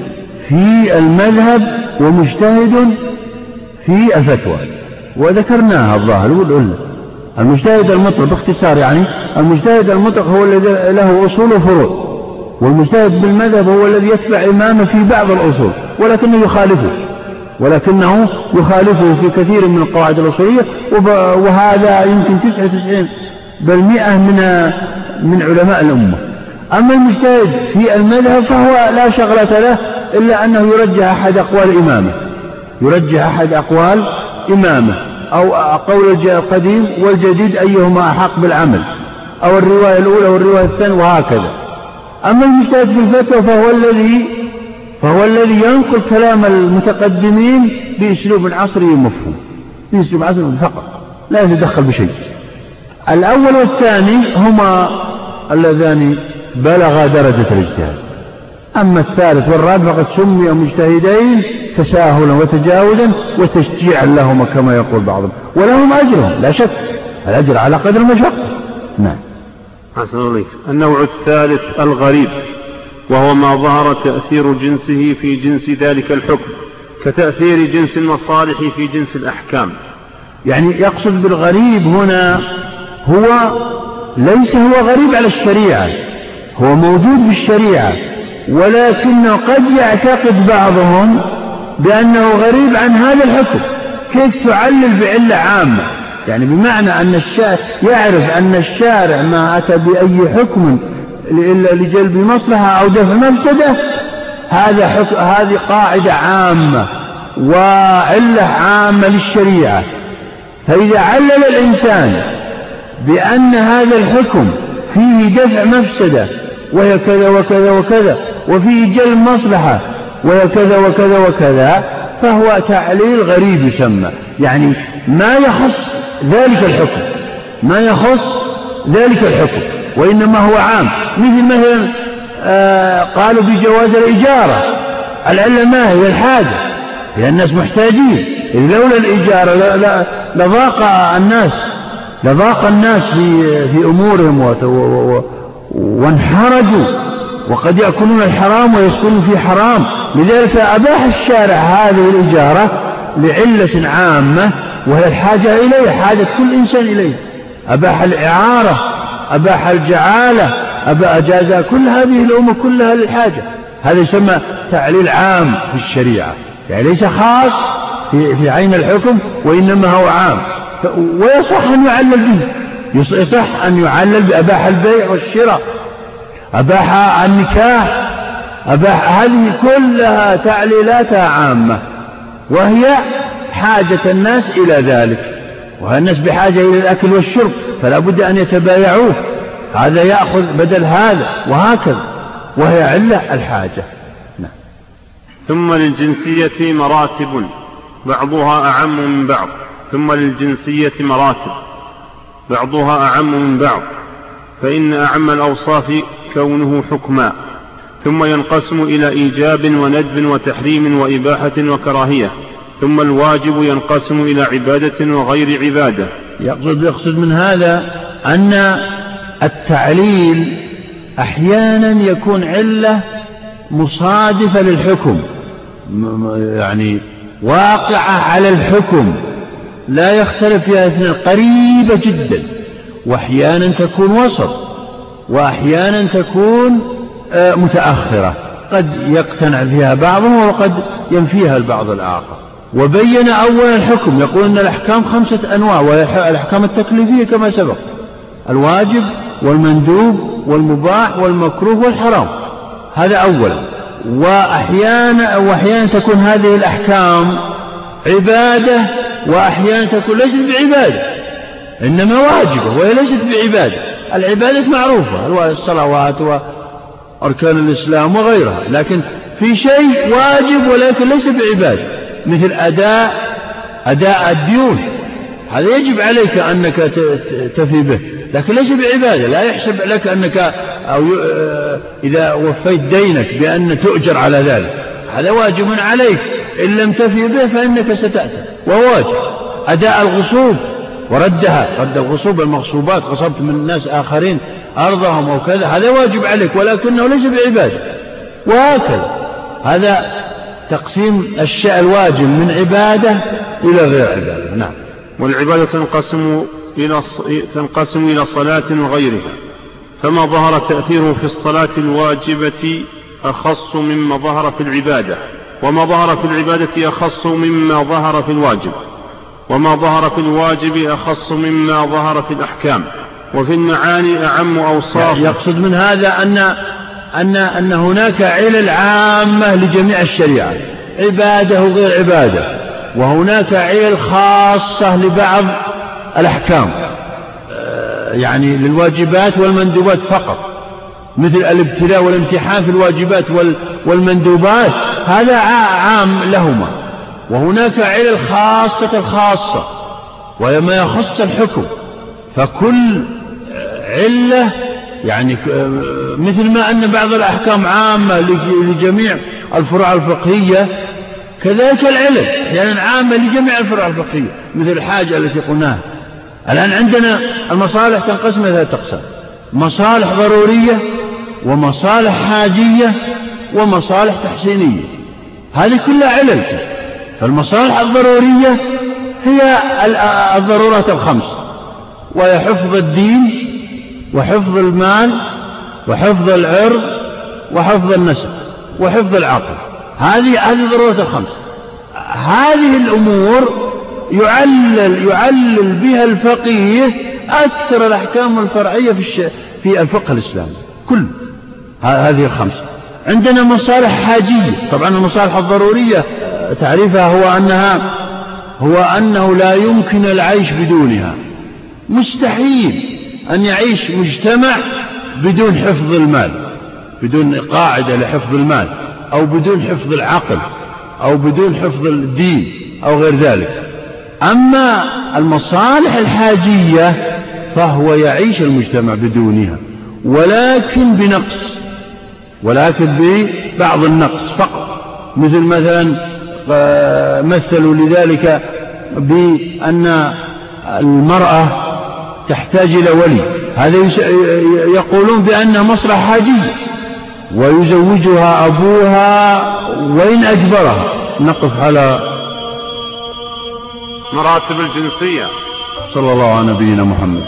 في المذهب ومجتهد في الفتوى. وذكرناها الظاهر والعلة. المجتهد المطلق باختصار يعني المجتهد المطلق هو الذي له أصول وفروع والمجتهد بالمذهب هو الذي يتبع إمامه في بعض الأصول ولكنه يخالفه ولكنه يخالفه في كثير من القواعد الأصولية وهذا يمكن تسعة وتسعين بل مئة من من علماء الأمة. أما المجتهد في المذهب فهو لا شغلة له إلا أنه يرجح أحد أقوال إمامه يرجح أحد أقوال إمامه. أو قول القديم والجديد أيهما أحق بالعمل أو الرواية الأولى والرواية الثانية وهكذا. أما المجتهد في الفتوى فهو الذي فهو الذي ينقل كلام المتقدمين بأسلوب عصري مفهوم بأسلوب عصري فقط لا يتدخل بشيء. الأول والثاني هما اللذان بلغا درجة الاجتهاد. أما الثالث والرابع فقد سمي مجتهدين تساهلا وتجاوزا وتشجيعا لهما كما يقول بعضهم. ولهم أجرهم لا شك. الأجر على قدر المشقة. نعم.
حسن النوع الثالث الغريب وهو ما ظهر تأثير جنسه في جنس ذلك الحكم كتأثير جنس المصالح في جنس الأحكام.
يعني يقصد بالغريب هنا هو ليس هو غريب على الشريعة هو موجود في الشريعة. ولكنه قد يعتقد بعضهم بأنه غريب عن هذا الحكم. كيف تعلل بعلة عامة؟ يعني بمعنى أن الشارع يعرف أن الشارع ما أتى بأي حكم إلا لجلب مصلحة أو دفع مفسدة هذا حكم هذه قاعدة عامة وعلة عامة للشريعة. فإذا علل الإنسان بأن هذا الحكم فيه دفع مفسدة وهي كذا وكذا وكذا وفيه جلب مصلحة وهي كذا وكذا وكذا فهو تعليل غريب يسمى. يعني ما يخص ذلك الحكم ما يخص ذلك الحكم وإنما هو عام. مثل مثلا آه قالوا بجواز الإجارة العلة ما هي؟ الحاجة لأن الناس محتاجين. لولا الإجارة لضاق الناس لضاق الناس في في أمورهم وانحرجوا. وقد يأكلون الحرام ويسكنون في حرام. لذلك أباح الشارع هذه الإجارة لعلة عامة وهي الحاجة إليه حاجة كل إنسان إليه أباح الإعارة أباح الجعالة أبا أجاز كل هذه الأمور كلها للحاجة. هذا يسمى تعليل عام في الشريعة. يعني ليس خاص في, في عين الحكم وإنما هو عام. ويصح أن يعلل به. يصح أن يعلل بأباح البيع والشراء. أباح النكاح أباح هذه كلها تعليلاتها عامة وهي حاجة الناس إلى ذلك والناس بحاجة إلى الأكل والشرب فلا بد أن يتبايعوه هذا يأخذ بدل هذا وهكذا وهي علة الحاجة نعم.
ثم للجنسية مراتب بعضها أعم من بعض ثم للجنسية مراتب بعضها أعم من بعض فإن أعم الأوصاف كونه حكما ثم ينقسم إلى إيجاب وندب وتحريم وإباحة وكراهية ثم الواجب ينقسم إلى عبادة وغير عبادة.
يقصد يقصد من هذا أن التعليل أحيانا يكون علة مصادفة للحكم يعني واقعة على الحكم لا يختلف فيها اثنين قريبة جدا وأحيانا تكون وسط. وأحيانا تكون آه، متأخرة. قد يقتنع فيها بعضهم وقد ينفيها البعض الآخر. وبين أولا الحكم. يقول أن الأحكام خمسة أنواع وهي الأحكام التكليفية كما سبق. الواجب والمندوب والمباح والمكروه والحرام. هذا أولا. وأحيانا وأحيانا تكون هذه الأحكام عبادة وأحيانا تكون ليست بعبادة. إنما واجبة وهي ليست بعبادة. العبادة معروفة الصلوات وأركان الإسلام وغيرها لكن في شيء واجب ولكن ليس بعبادة مثل أداء أداء الديون. هذا يجب عليك أنك تفي به لكن ليس بعبادة لا يحسب لك أنك أو إذا وفيت دينك بأن تؤجر على ذلك. هذا واجب عليك إن لم تفي به فإنك ستأثم وهو واجب. أداء الغصوب. وردها رد الغصوب المغصوبات غصبت من ناس آخرين أرضهم أو كذا هذا واجب عليك ولكنه ليس بعبادة. وهكذا. هذا تقسيم الشيء الواجب من عبادة إلى غير عبادة. نعم.
والعبادة تنقسم إلى تنقسم إلى صلاة وغيرها. فما ظهر تأثيره في الصلاة الواجبة أخص مما ظهر في العبادة وما ظهر في العبادة أخص مما ظهر في الواجب. وما ظهر في الواجب أخص مما ظهر في الأحكام وفي المعاني أعم أوصاف.
يقصد من هذا أن أن أن هناك علل عامة لجميع الشريعة. عبادة وغير عبادة. وهناك علل خاصة لبعض الأحكام. آه، يعني للواجبات والمندوبات فقط. مثل الابتلاء والامتحان في الواجبات والمندوبات. هذا عام لهما. وهناك علل خاصة الخاصة وهي ما يخص الحكم. فكل علة يعني مثل ما أن بعض الأحكام عامة لجميع الفروع الفقهية كذلك العلل أحيانا عامة لجميع الفروع الفقهية مثل الحاجة التي قلناها. الآن عندنا المصالح تنقسم إلى ثلاثة أقسام. مصالح ضرورية ومصالح حاجية ومصالح تحسينية. هذه كلها علل. فالمصالح الضرورية هي الضرورات الخمس وهي حفظ الدين وحفظ المال وحفظ العرض وحفظ النسب وحفظ العقل. هذه هذه ضرورات الخمس. هذه الأمور يعلل يعلل بها الفقيه أكثر الأحكام الفرعية في في الفقه الإسلامي. كل هذه الخمس. عندنا مصالح حاجية. طبعا المصالح الضرورية تعريفها هو أنها هو أنه لا يمكن العيش بدونها. مستحيل أن يعيش مجتمع بدون حفظ المال بدون قاعدة لحفظ المال أو بدون حفظ العقل أو بدون حفظ الدين أو غير ذلك. أما المصالح الحاجية فهو يعيش المجتمع بدونها ولكن بنقص ولكن ببعض النقص فقط. مثل مثلا مثلوا لذلك بأن المرأة تحتاج إلى ولي. هذا يقولون بأنها مصلحة حاجية. ويزوجها أبوها وإن أجبرها. نقف على
مراتب الجنسية.
صلى الله على نبينا محمد.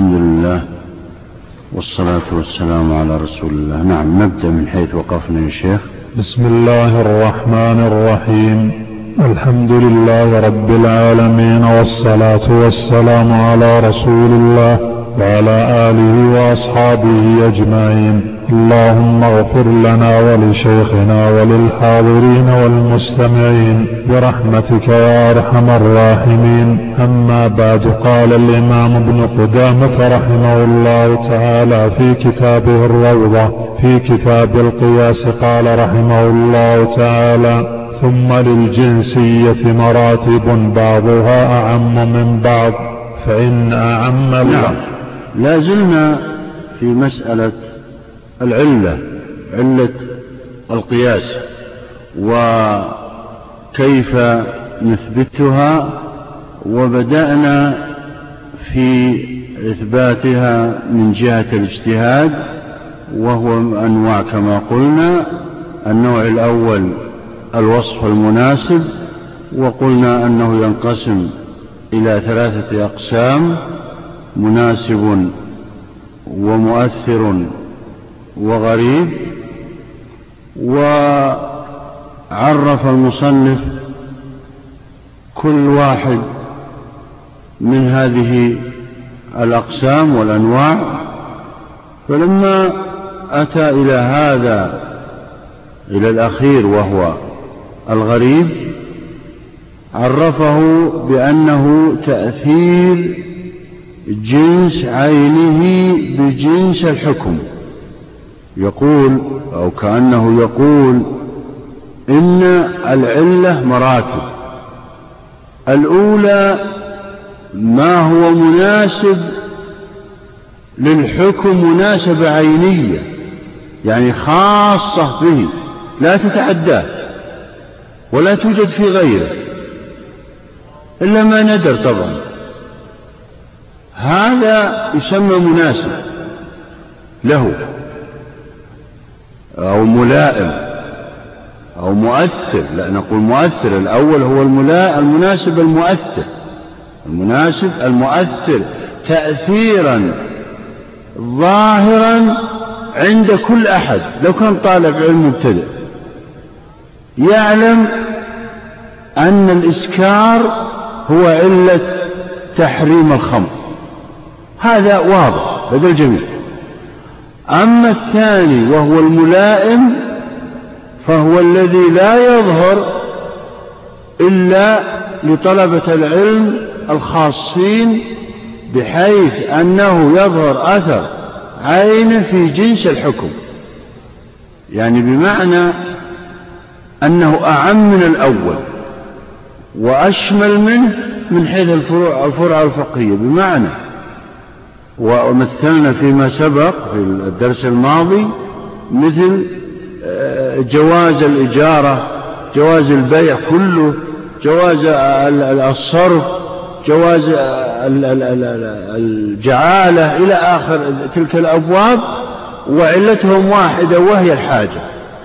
الحمد لله والصلاة والسلام على رسول الله. نعم نبدأ من حيث وقفنا يا شيخ.
بسم الله الرحمن الرحيم. الحمد لله رب العالمين والصلاة والسلام على رسول الله. وعلى آله وأصحابه أجمعين. اللهم اغفر لنا ولشيخنا وللحاضرين والمستمعين برحمتك يا أرحم الراحمين. أما بعد قال الإمام ابن قدامة رحمه الله تعالى في كتابه الروضة في كتاب القياس قال رحمه الله تعالى ثم للجنسية مراتب بعضها أعم من بعض فإن أعم
نعم. لا زلنا في مسألة العلة علة القياس وكيف نثبتها وبدأنا في إثباتها من جهة الاجتهاد وهو أنواع كما قلنا النوع الأول الوصف المناسب وقلنا أنه ينقسم إلى ثلاثة أقسام. مناسب ومؤثر وغريب وعرف المصنف كل واحد من هذه الأقسام والأنواع. فلما أتى إلى هذا إلى الأخير وهو الغريب عرفه بأنه تأثير جنس عينه بجنس الحكم. يقول أو كأنه يقول إن العلة مراتب. الأولى ما هو مناسب للحكم مناسبة عينية يعني خاصة به لا تتعداه ولا توجد في غيره. إلا ما ندر طبعا. هذا يسمى مناسب له أو ملائم أو مؤثر لا نقول مؤثر. الأول هو الملا... المناسب المؤثر. المناسب المؤثر تأثيرا ظاهرا عند كل أحد. لو كان طالب علم مبتدئ يعلم أن الإسكار هو علة تحريم الخمر. هذا واضح لدى الجميع أما الثاني وهو الملائم فهو الذي لا يظهر إلا لطلبة العلم الخاصين بحيث أنه يظهر أثر عينه في جنس الحكم. يعني بمعنى أنه أعم من الأول وأشمل منه من حيث الفروع الفروع الفقهية. بمعنى ومثلنا فيما سبق في الدرس الماضي مثل آه، جواز الإجارة جواز البيع كله جواز الصرف جواز الجعالة إلى آخر تلك الأبواب وعلتهم واحدة وهي الحاجة.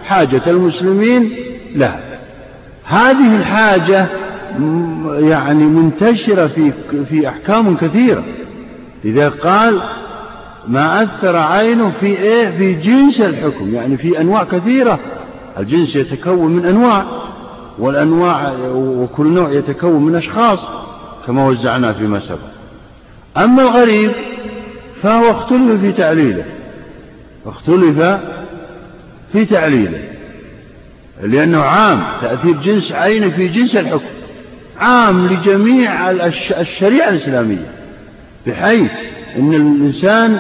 حاجة المسلمين لها هذه الحاجة يعني منتشرة في في أحكام كثيرة. إذا قال ما أثر عينه في إيه؟ في جنس الحكم يعني في أنواع كثيرة. الجنس يتكون من أنواع والأنواع وكل نوع يتكون من أشخاص كما وزعناه فيما سبق. أما الغريب فهو اختلف في تعليله اختلف في تعليله لأنه عام تأثير جنس عين في جنس الحكم. عام لجميع الشريعة الإسلامية. بحيث أن الإنسان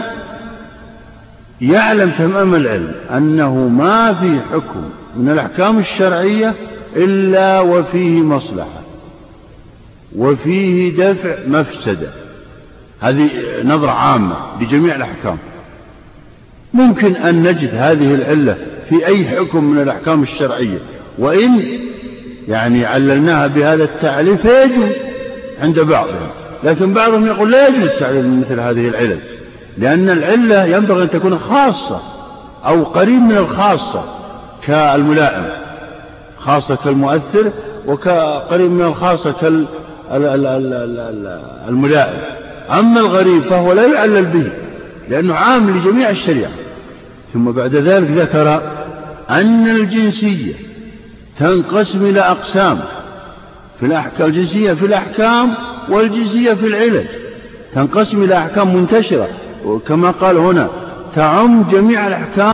يعلم تمام العلم أنه ما في حكم من الأحكام الشرعية إلا وفيه مصلحة وفيه دفع مفسدة. هذه نظرة عامة لجميع الأحكام. ممكن أن نجد هذه العلة في أي حكم من الأحكام الشرعية وإن يعني عللناها بهذا التعليل فيجوز عند بعضهم. لكن بعضهم يقول لا يجوز تعليل مثل هذه العلل لأن العلة ينبغي أن تكون خاصة أو قريب من الخاصة كالملائم خاصة كالمؤثر وكقريب من الخاصة كالملائم أما الغريب فهو لا يعلل به لأنه عام لجميع الشريعة. ثم بعد ذلك ذكر أن الجنسية تنقسم إلى أقسام في الأحكام الجنسية في الأحكام والجنسية في العلل تنقسم إلى أحكام منتشرة وكما قال هنا تعم جميع الأحكام